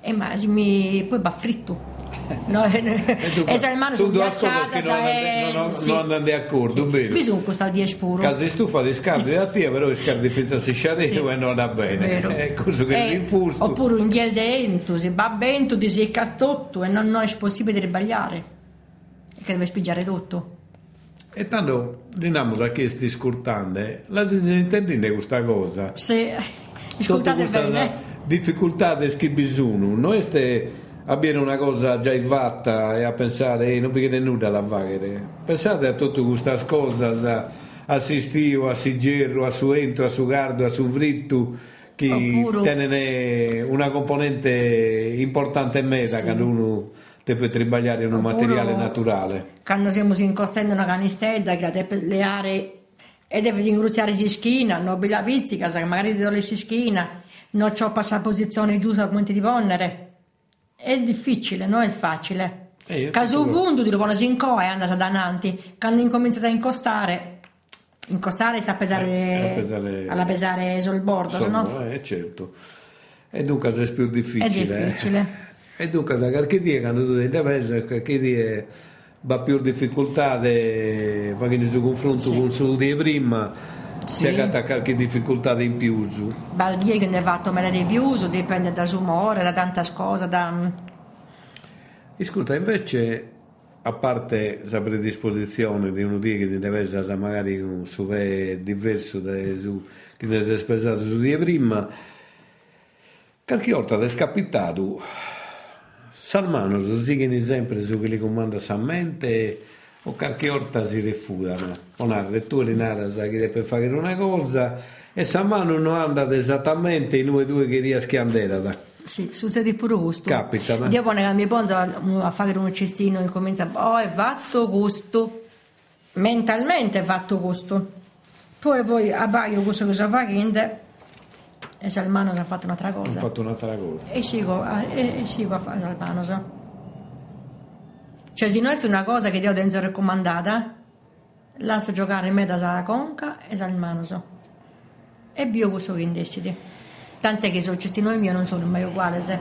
Da. E ma si mi poi va fritto. [laughs] No, tu- e se il mano sono ghiacciata, non eh, non- non sì. andate d'accordo, bene. Bisogna questa di espuro. Casa di stufa di scardi da te, però i scardi finta si Sì. e non va bene. È questo che è Eh, l'infusto. Oppure un ghiel dentro, se va bene, ti secca tutto e non, non è possibile ribagliare. Che deve spigiare tutto. E tanto andiamo a questi scurtande, la si intende questa cosa. Se ascoltate bene, difficoltà di che bisogno, noi ste abbiamo una cosa già fatta e a pensare, eh, non perché nulla da fare. Pensate a tutte queste cose, a, a si stio, a si gerro, a su entro, a su gardo, a su fritto, che Oppure- una componente importante in meta Sì. quando uno deve tribagliare in un Oppure- materiale naturale. quando siamo incostando una canistella che deve le aree e deve ingruziare si schina, non la pizzica, magari do le si schina, non c'ho passa la posizione giusta come ti ponere. È difficile, non è facile. Eh, Caso tutto- vundo ti lo pone in co e anda da davanti, quando incomincia a incostare, incostare sta a pesare, Eh, a pesare- alla pesare sul bordo, se no Insomma, eh, certo. E dunque è più è difficile. eh. difficile. E dunque da qualche dia quando tu devi pesare, qualche dia va più difficoltà di fare il confronto Sì. con suo di prima, Sì. c'è che qualche difficoltà in più. Baldia che ne va a tomare di più, dipende da umore, da tante cose, da... Ascolta, invece, a parte la predisposizione di uno dia che deve essere magari un suve diverso da su, che deve essere spesato su di prima, qualche volta è scapitato Salmano, siguen sempre su che li comanda sa mente o qualche volta si refutano. Onarde, tu li naras che deve fare una cosa e Salmano non anda esattamente in noi due che rieschi a andare. Sì, succede pure questo. Capita, ma- Dio pone che mi pongo a fare un cestino e comincia, oh, è fatto questo. Mentalmente è fatto questo. Poi, poi abbaio questo che sto facendo e Salmano ha fatto un'altra cosa. fatto un'altra cosa. E sigo, a- e, e sigo a fare Salmano, so. Cioè, se non è una cosa che ti ha raccomandata, lascio giocare me da Sara Conca e Salmano, so. E questo che indecidi. Tant'è che sul cestino mio non sono mai uguale, se.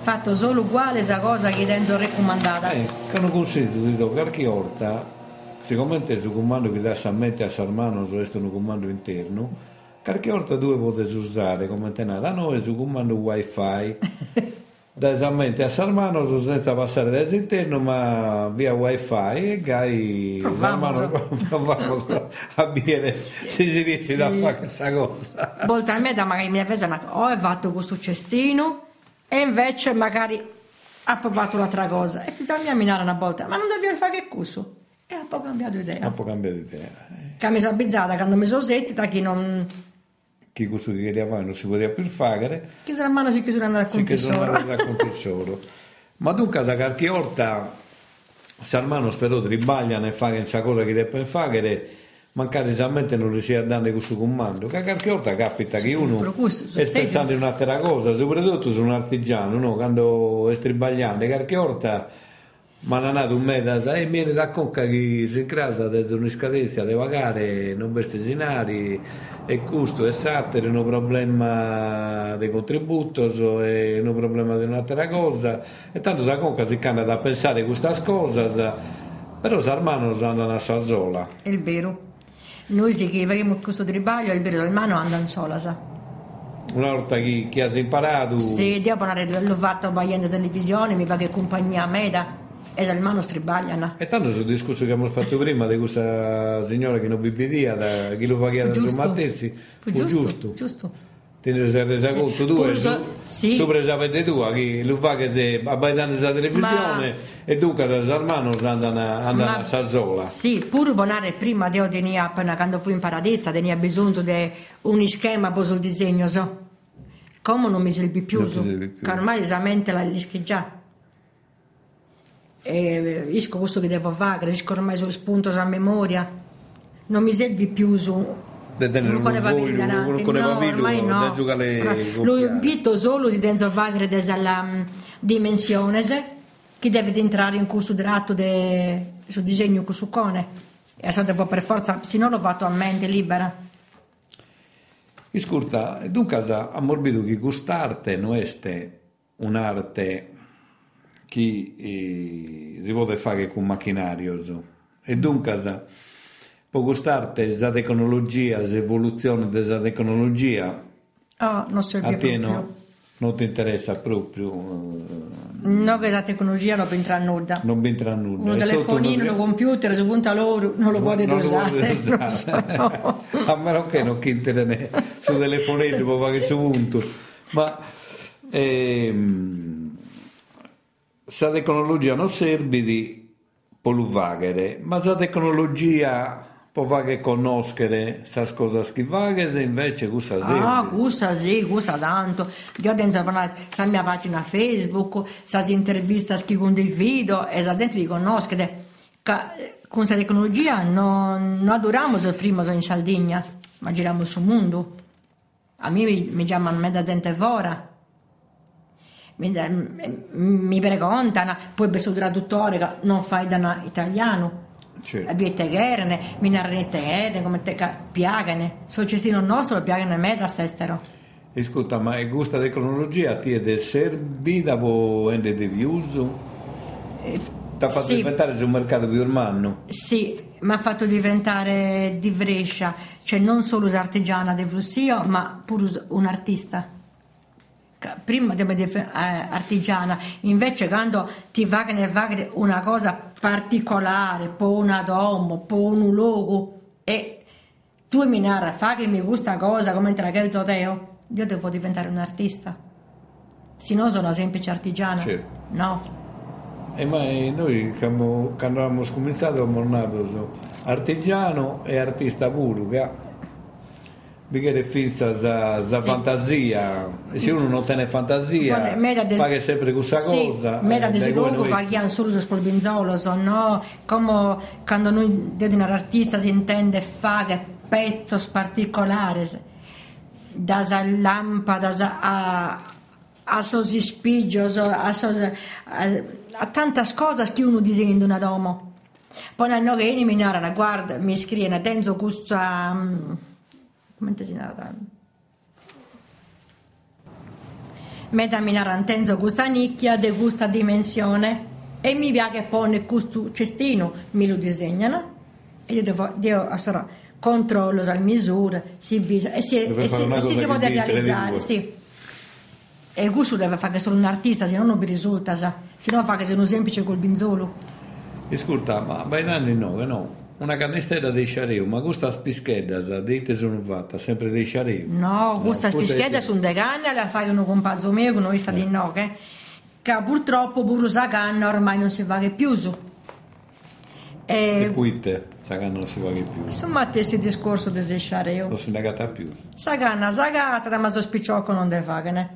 Fatto solo uguale esa cosa che ha raccomandata. Eh, che non consiglio di do qualche volta, siccome è su comando che dà a mente a Salmano, su questo un comando interno, qualche volta due potete usare come tenere a noi su comando wifi. [laughs] da esattamente a Salmano su senza passare dall'interno ma via wifi e gai Proviamo, Salmano proviamo a bere se si riesce a Sì. fare questa cosa Volta a me da magari mi ha preso, ma ho fatto questo cestino e invece magari ha provato l'altra cosa. E bisogna minare una volta, ma non devi fare che questo. E ha poi cambiato idea. un po' cambiato idea Che mi sono abbizzata quando mi sono settita che non... chi questo che fare non si poteva più fare Che se la mano si chiude andare al Sì, che sono confessore. andato al confessore. [laughs] Ma dunque, sa qualche volta Salmano spero di ribagliare e fare questa cosa che deve fare, mancare esattamente non riesce a dare questo comando. Che qualche volta capita che Sì, uno però questo è pensando in un'altra cosa, soprattutto su un artigiano, no? quando è stribagliando, qualche volta ma non ha un meta, e viene da conca che si incrasa da una scadenza di pagare, non veste sinari, e questo è sattere, un problema di contributo, è un problema di un'altra cosa, e tanto sa conca si canna da pensare queste cose, però Sarmano andano a Sazzola. È vero. Noi sì che faremo questo tribaglio, il vero del mano andano sola. Una volta che, che hai imparato, Se devo l'ho fatto vedendo televisione, mi va che compagnia meda, e il mano stribagliano. e tanto sul discorso che abbiamo fatto prima di questa signora che non vivia, da chi lo Fu su giusto. Mattessi, Fu fu giusto, giusto. giusto. Te ne sei resa conto tu e so- su, sì. sopra sapete tu che lo fa che se abbaidando la televisione e tu che da Sarmano andano a, Sazzola Sì, pur bonare prima Dio tenia appena quando fu in paradiso, tenia bisogno di un schema poi sul disegno, so. Come non mi serve più, Non so. serve più. che ormai esattamente la lischi già. E isco questo che devo fare, isco ormai sul spunto a memoria. Non mi serve più su De tenere non con le un papille voglio, davanti, con le no, papille, ormai da no. giocare Lo invito solo si deve fare della mm, dimensione se, che deve entrare in questo tratto de, sul disegno con su cone. E adesso devo per forza, se no l'ho fatto a mente libera. Iscurta, dunque a morbido che quest'arte non è un'arte che eh, si può fare con macchinario e dunque per quest'arte la tecnologia, l'evoluzione della tecnologia Oh, non serve a te no, non ti interessa proprio, eh, No, che la tecnologia non entra nulla. non entra nulla. Un telefonino, un computer, su punta loro, non lo lo usare. usare. so. [laughs] a meno che non chiedere su telefonello può fare su punto ma ehm, sa tecnologia non serve di poluvaghere ma sa tecnologia può fare conoscere sa cosa che fare se invece questa serve Ah, gusta sì, gusta tanto. Io penso parlare sa mia pagina Facebook, sa intervista, chi condivido e la gente li conosce. Ca- Con questa tecnologia non, non adoriamo soffrimo in Sardegna, ma giriamo sul mondo. A me mi, mi chiamano mezza gente fuori. Mi, mi preguntano, poi per traduttore non fai da italiano. Certo. Abbiate gerne, mi narrete gerne, come te piagane. Sul cestino nostro piagane me da estero. Ascolta, ma questa tecnologia ti è servita per rendere di uso? Ti ha fatto sì. diventare sul mercato più umano? Sì, mi ha fatto diventare di Brescia, cioè non solo artigiana del Flussio, ma pure un artista. Ca- Prima di essere artigiana, invece quando ti va che ne fa una cosa particolare, po' una domo, po' un logo, e tu mi narra, fa che mi gusta cosa come te la chiedo teo, io devo diventare un artista. se no sono una semplice artigiana. Certo. No. E ma eh, noi quando, abbiamo cominciato abbiamo nato artigiano e artista puro, perché è finta za, za Sì. fantasia, e se uno non tiene fantasia, meta des- fa che sempre questa Sì, cosa. meta eh, noi- paghiamo solo sul binzolo, so, no? Come quando noi di un artista si intende fare pezzi particolari, da lampada sa- a, a sosi spigios, a, a, a tantas cose che uno disegna in una domo. Poi hanno che mi narra, guarda, mi scrive, tenzo questa... mm, come si narra? Meta mi narantenzo questa nicchia di questa dimensione e mi piace pone questo cestino, mi lo disegnano e io devo, devo allora, controllo le misure, si visa e si, Deve e si, e si, si che può realizzare, sì. E questo deve fare solo un artista, se no non mi risulta, sa. se no fa che sia un semplice col binzolo. Ascolta, ma bei anni no, che no. Una canistera dei sciareu, ma questa spischedda, sa, dite sono fatta, sempre dei sciareu. No, questa è- spischetta sono de canne, la fai un compagno mio, che noi sta di no, che, che purtroppo pure sa canna ormai non si fa che più su. E E, poi te, sa che non si va che più. insomma, questo discorso di sesciareo. Non si negata più. Sa canna, sa gatta, ma so spicciocco non deve fare, ne?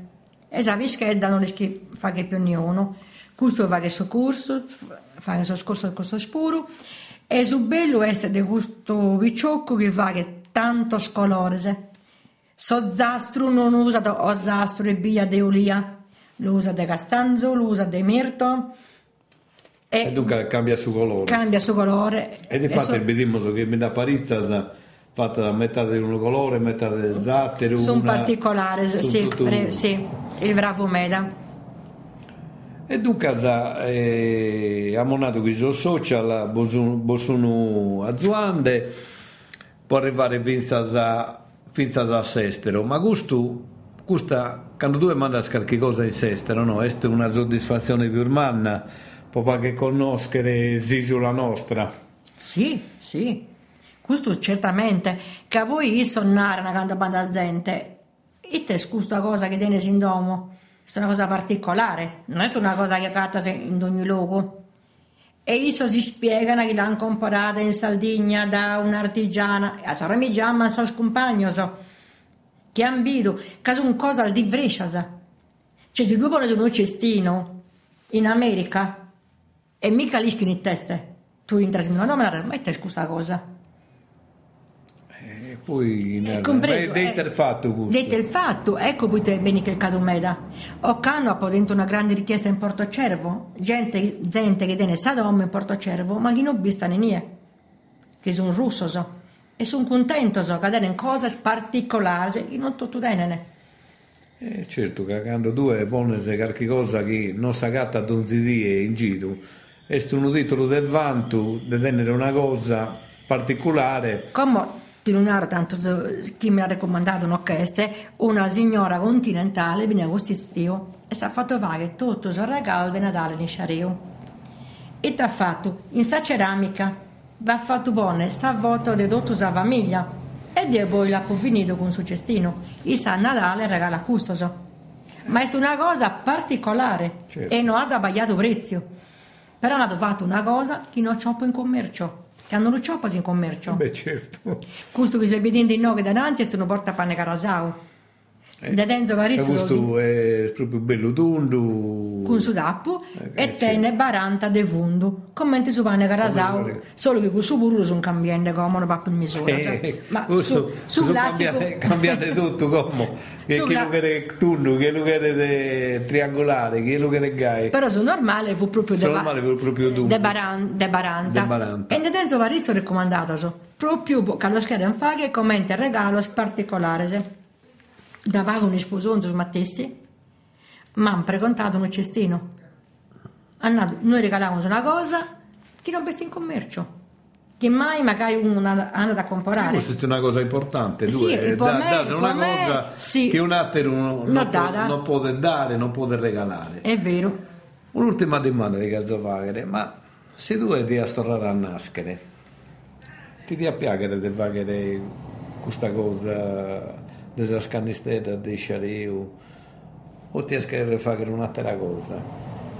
E sa pischetta non riesce a fare più nessuno. Questo fa che suo corso, fa che suo scorso con questo spuro. E su bello è di questo picciocco che fa che tanto scolore. So zastro non usa o zastro e via de olia, lo usa de castanzo, lo usa de mirto E e dunque cambia su colore. cambia suo colore. E di fatto so- vediamo che in Parizza sa, fatta da metà di un colore, metà del zattero. sono particolari, sì, pre- sì, il bravo Meda. E dunque sa, eh, abbiamo nato qui su social, sono aziende, può arrivare fino a, Sestero, ma questo, questa, quando tu mandi qualche cosa in Sestero, no? È una soddisfazione più umana, può fare conoscere sì sulla nostra. Sì, sì, questo certamente. Che a voi sonnare una grande banda gente, e te questa cosa che tiene in domo, è una cosa particolare, non è una cosa che catta in ogni luogo. E isso si spiegano che l'hanno comprata in Sardegna da un'artigiana, a Sara mi chiama il compagno, so, che hanno visto, che sono cosa di Brescia, sa. Cioè, se due pone uno cestino in America, e mica lì in testa, tu entri in una domanda, ma è questa cosa? Poi Eh, compreso, date eh, il fatto questo. Dette il fatto, ecco poi te bene che il Cadumeda. Occano ha potente una grande richiesta in Porto Cervo, gente, gente che tiene Sadom in Porto Cervo, ma chi non bista nie, che sono russo so, e sono contento so, che tenen cose particolari, che non tutto tenene. Eh, certo, che quando tu poni qualche cosa che non si agatta a donzi die in giro, è un titolo del vanto di tenere una cosa particolare. Come di lunare tanto chi mi ha raccomandato un'orchestra, una signora continentale viene a quest'estio e si è fatto fare tutto il regalo di Natale in Sciareo. E ti ha fatto in sa ceramica, va fatto buone, sa voto di tutta la famiglia e di poi l'ha finito con suo cestino. E sa Natale regala a custoso. Ma è una cosa particolare Certo. e non ha sbagliato prezzo. Però hanno fatto una cosa che non c'è in commercio, che hanno c'è in commercio. Beh, certo. Questo che si vede in noi davanti è una porta pane carasau. Eh, Da Denzo E Varizzo questo è proprio bello tondo. con su tappo Eh, e tenne baranta de fundu. Commenti su pane carasau, solo che con su burro sono cambiando come non va per misura. Eh, Ma questo- su, su questo classico... cambia- cambiate tutto come [laughs] che che la- lo che tunno che lo che è triangolare che lo che è gai Però su normale fu proprio Su de, normale fu proprio tu. de, baran, de baranta. De baranta. E ne Denzo Varizzo raccomandato so. proprio che lo scherzo in fare commenti regalo particolare. Da vago un sposonzo su Mattessi, ma hanno precontato un cestino. Annato, noi regalavamo una cosa che non veste in commercio, che mai magari uno hanno da comprare. Questa è una cosa importante, Sì, due, e eh, da- me- date una me, cosa sì. che un altro non, Non può, non può dare, non può regalare. È vero. Un'ultima domanda di Gazzovaghere, ma se tu ti a stornare a nascere, ti ti appiagare di fare questa cosa della scannistera, dei sciareu, o ti a fare un'altra cosa?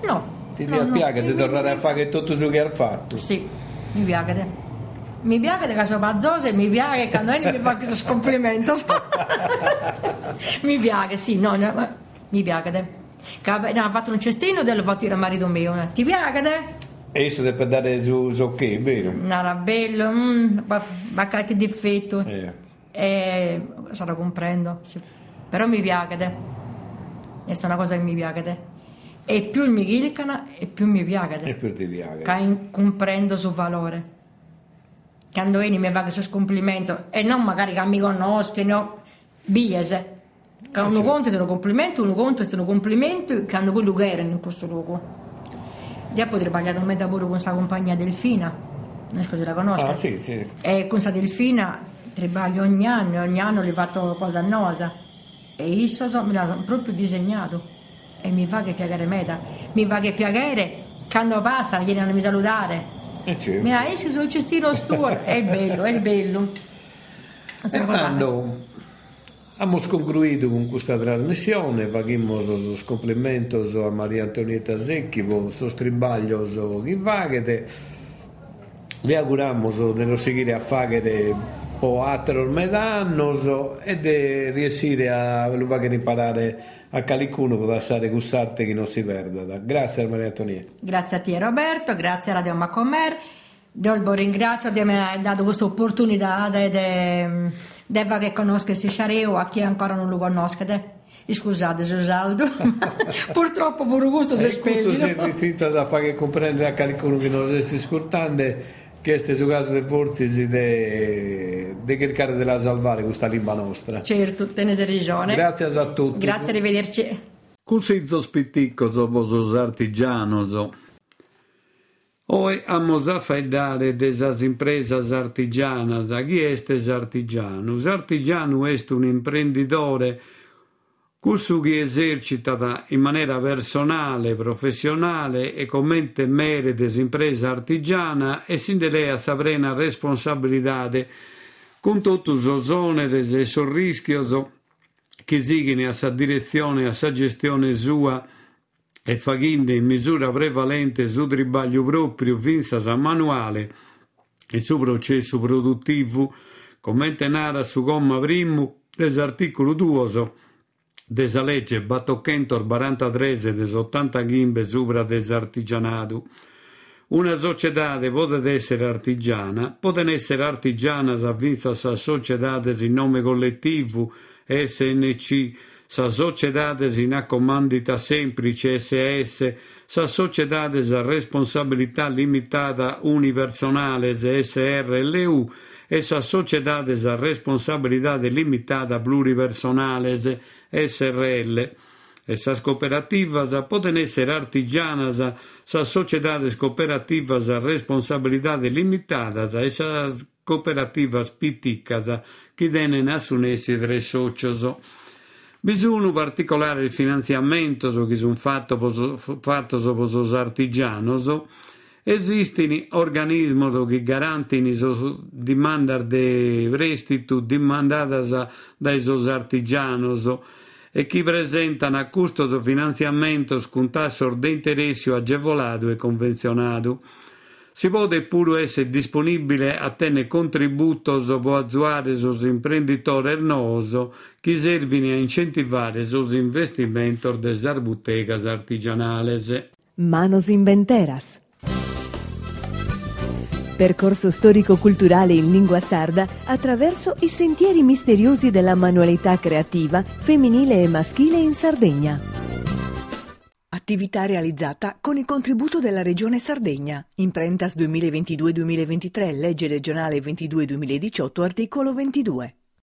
No. Ti no, no. piace di tornare mi- a fare tutto ciò che hai fatto? Sì, mi piace. Mi piace che sono pazzosa e mi piace che quando vieni mi fa questo complimento. [laughs] mi piace, sì, no, no, ma mi piace. Che no, ha fatto un cestino e l'ho fatto io al marito mio. eh. Ti piace? E isso deve dare su, su che, vero? No, era bello, mm, ma, ma qualche difetto. Eh. E se lo comprendo, sì. però mi piace. Questa è una cosa che mi piace. E più mi chilcano e più mi E piace. più ti piace. Che comprendo il suo valore. Quando vieni mi fa questo complimento e non magari che mi conosci, no? Biese. Che uno certo. conto sono complimenti, uno conto sono complimenti che hanno quello che erano in questo luogo. Dopo ho sbagliato me lavoro con questa compagnia Delfina, non so se la conosci. Ah, sì, sì. E con questa Delfina trabaglio ogni anno, ogni anno le fatto cosa nosa. E io so, me l'ha proprio disegnato. E mi fa che piacere meta. Mi fa che piacere quando passa, viene a mi salutare. E c'è. Mi ha essi sul cestino stuo. [laughs] È bello, è bello. Fernando, abbiamo concluito con questa trasmissione, facciamo i complimenti a Maria Antonietta Secchi per il suo stribaglio che fate. Le auguriamo di seguire a fare po' altro medanno e di riuscire a imparare a qualcuno per stare con sarte che non si perda. Grazie Maria Antonietta. Grazie a te Roberto, grazie a Radio Macomer. Dolbo ringrazio di aver dato questa opportunità di che conosca Sciareo a chi ancora non lo conosce. Scusate Susaldo, [laughs] purtroppo pure questo si è E questo si spento. rifiuta a fare comprendere a qualcuno che non lo sta ascoltando che questo su caso di forze si deve de cercare di la salvare questa lingua nostra. Certo, tenete ragione. Grazie a tutti. Grazie, arrivederci. Cusizzo spitticcoso vosos artigianoso. Hoy amos a faidare desas impresas artigianas. Chi est es artigianus? Artigiano est un imprenditore Cussu chi esercita in maniera personale, professionale e comente merite impresa artigiana e sin de lei a sa plena responsabilidade. Con tutti os oneres e sos rischios che siguen a sa direzione e a sa gestione sua e faghinde in misura prevalente su tribaglio proprio finza sa manuale e su processo produttivo, commente nara su comma primo dell'articolo 2 desa legge Battochentor 43 des 80 ghimbe supra des artigianato. Una società può essere artigiana, può essere artigiana sa vinza sa società in nome collettivo SNC, sa società in accomandita semplice SS, sa società a responsabilità limitata unipersonale SRLU e sa società a responsabilità limitata pluripersonale SRL. Essas cooperativas poden essere artigianas, sa sociedades cooperativas a responsabilidade limitadas, essas cooperativas piticas che tenen assunesi tre socios. Bisogna particolare finanziamento che sono fatto per os artigianos. Esistono organismi che garantiscono demandar de prestito demandadas dai sos artigianos e che presentano a custos finanziamentos con tasso de interesse agevolato e convenzionato. Si può pure essere disponibile a tenere contributos per attuare sos imprenditori noso che servono a incentivare sos investimenti des arbutegas artigianales. Manos Inventeras. Percorso storico-culturale in lingua sarda attraverso i sentieri misteriosi della manualità creativa femminile e maschile in Sardegna. Attività realizzata con il contributo della Regione Sardegna. Imprentas 2022-2023, legge regionale 22-2018, articolo 22.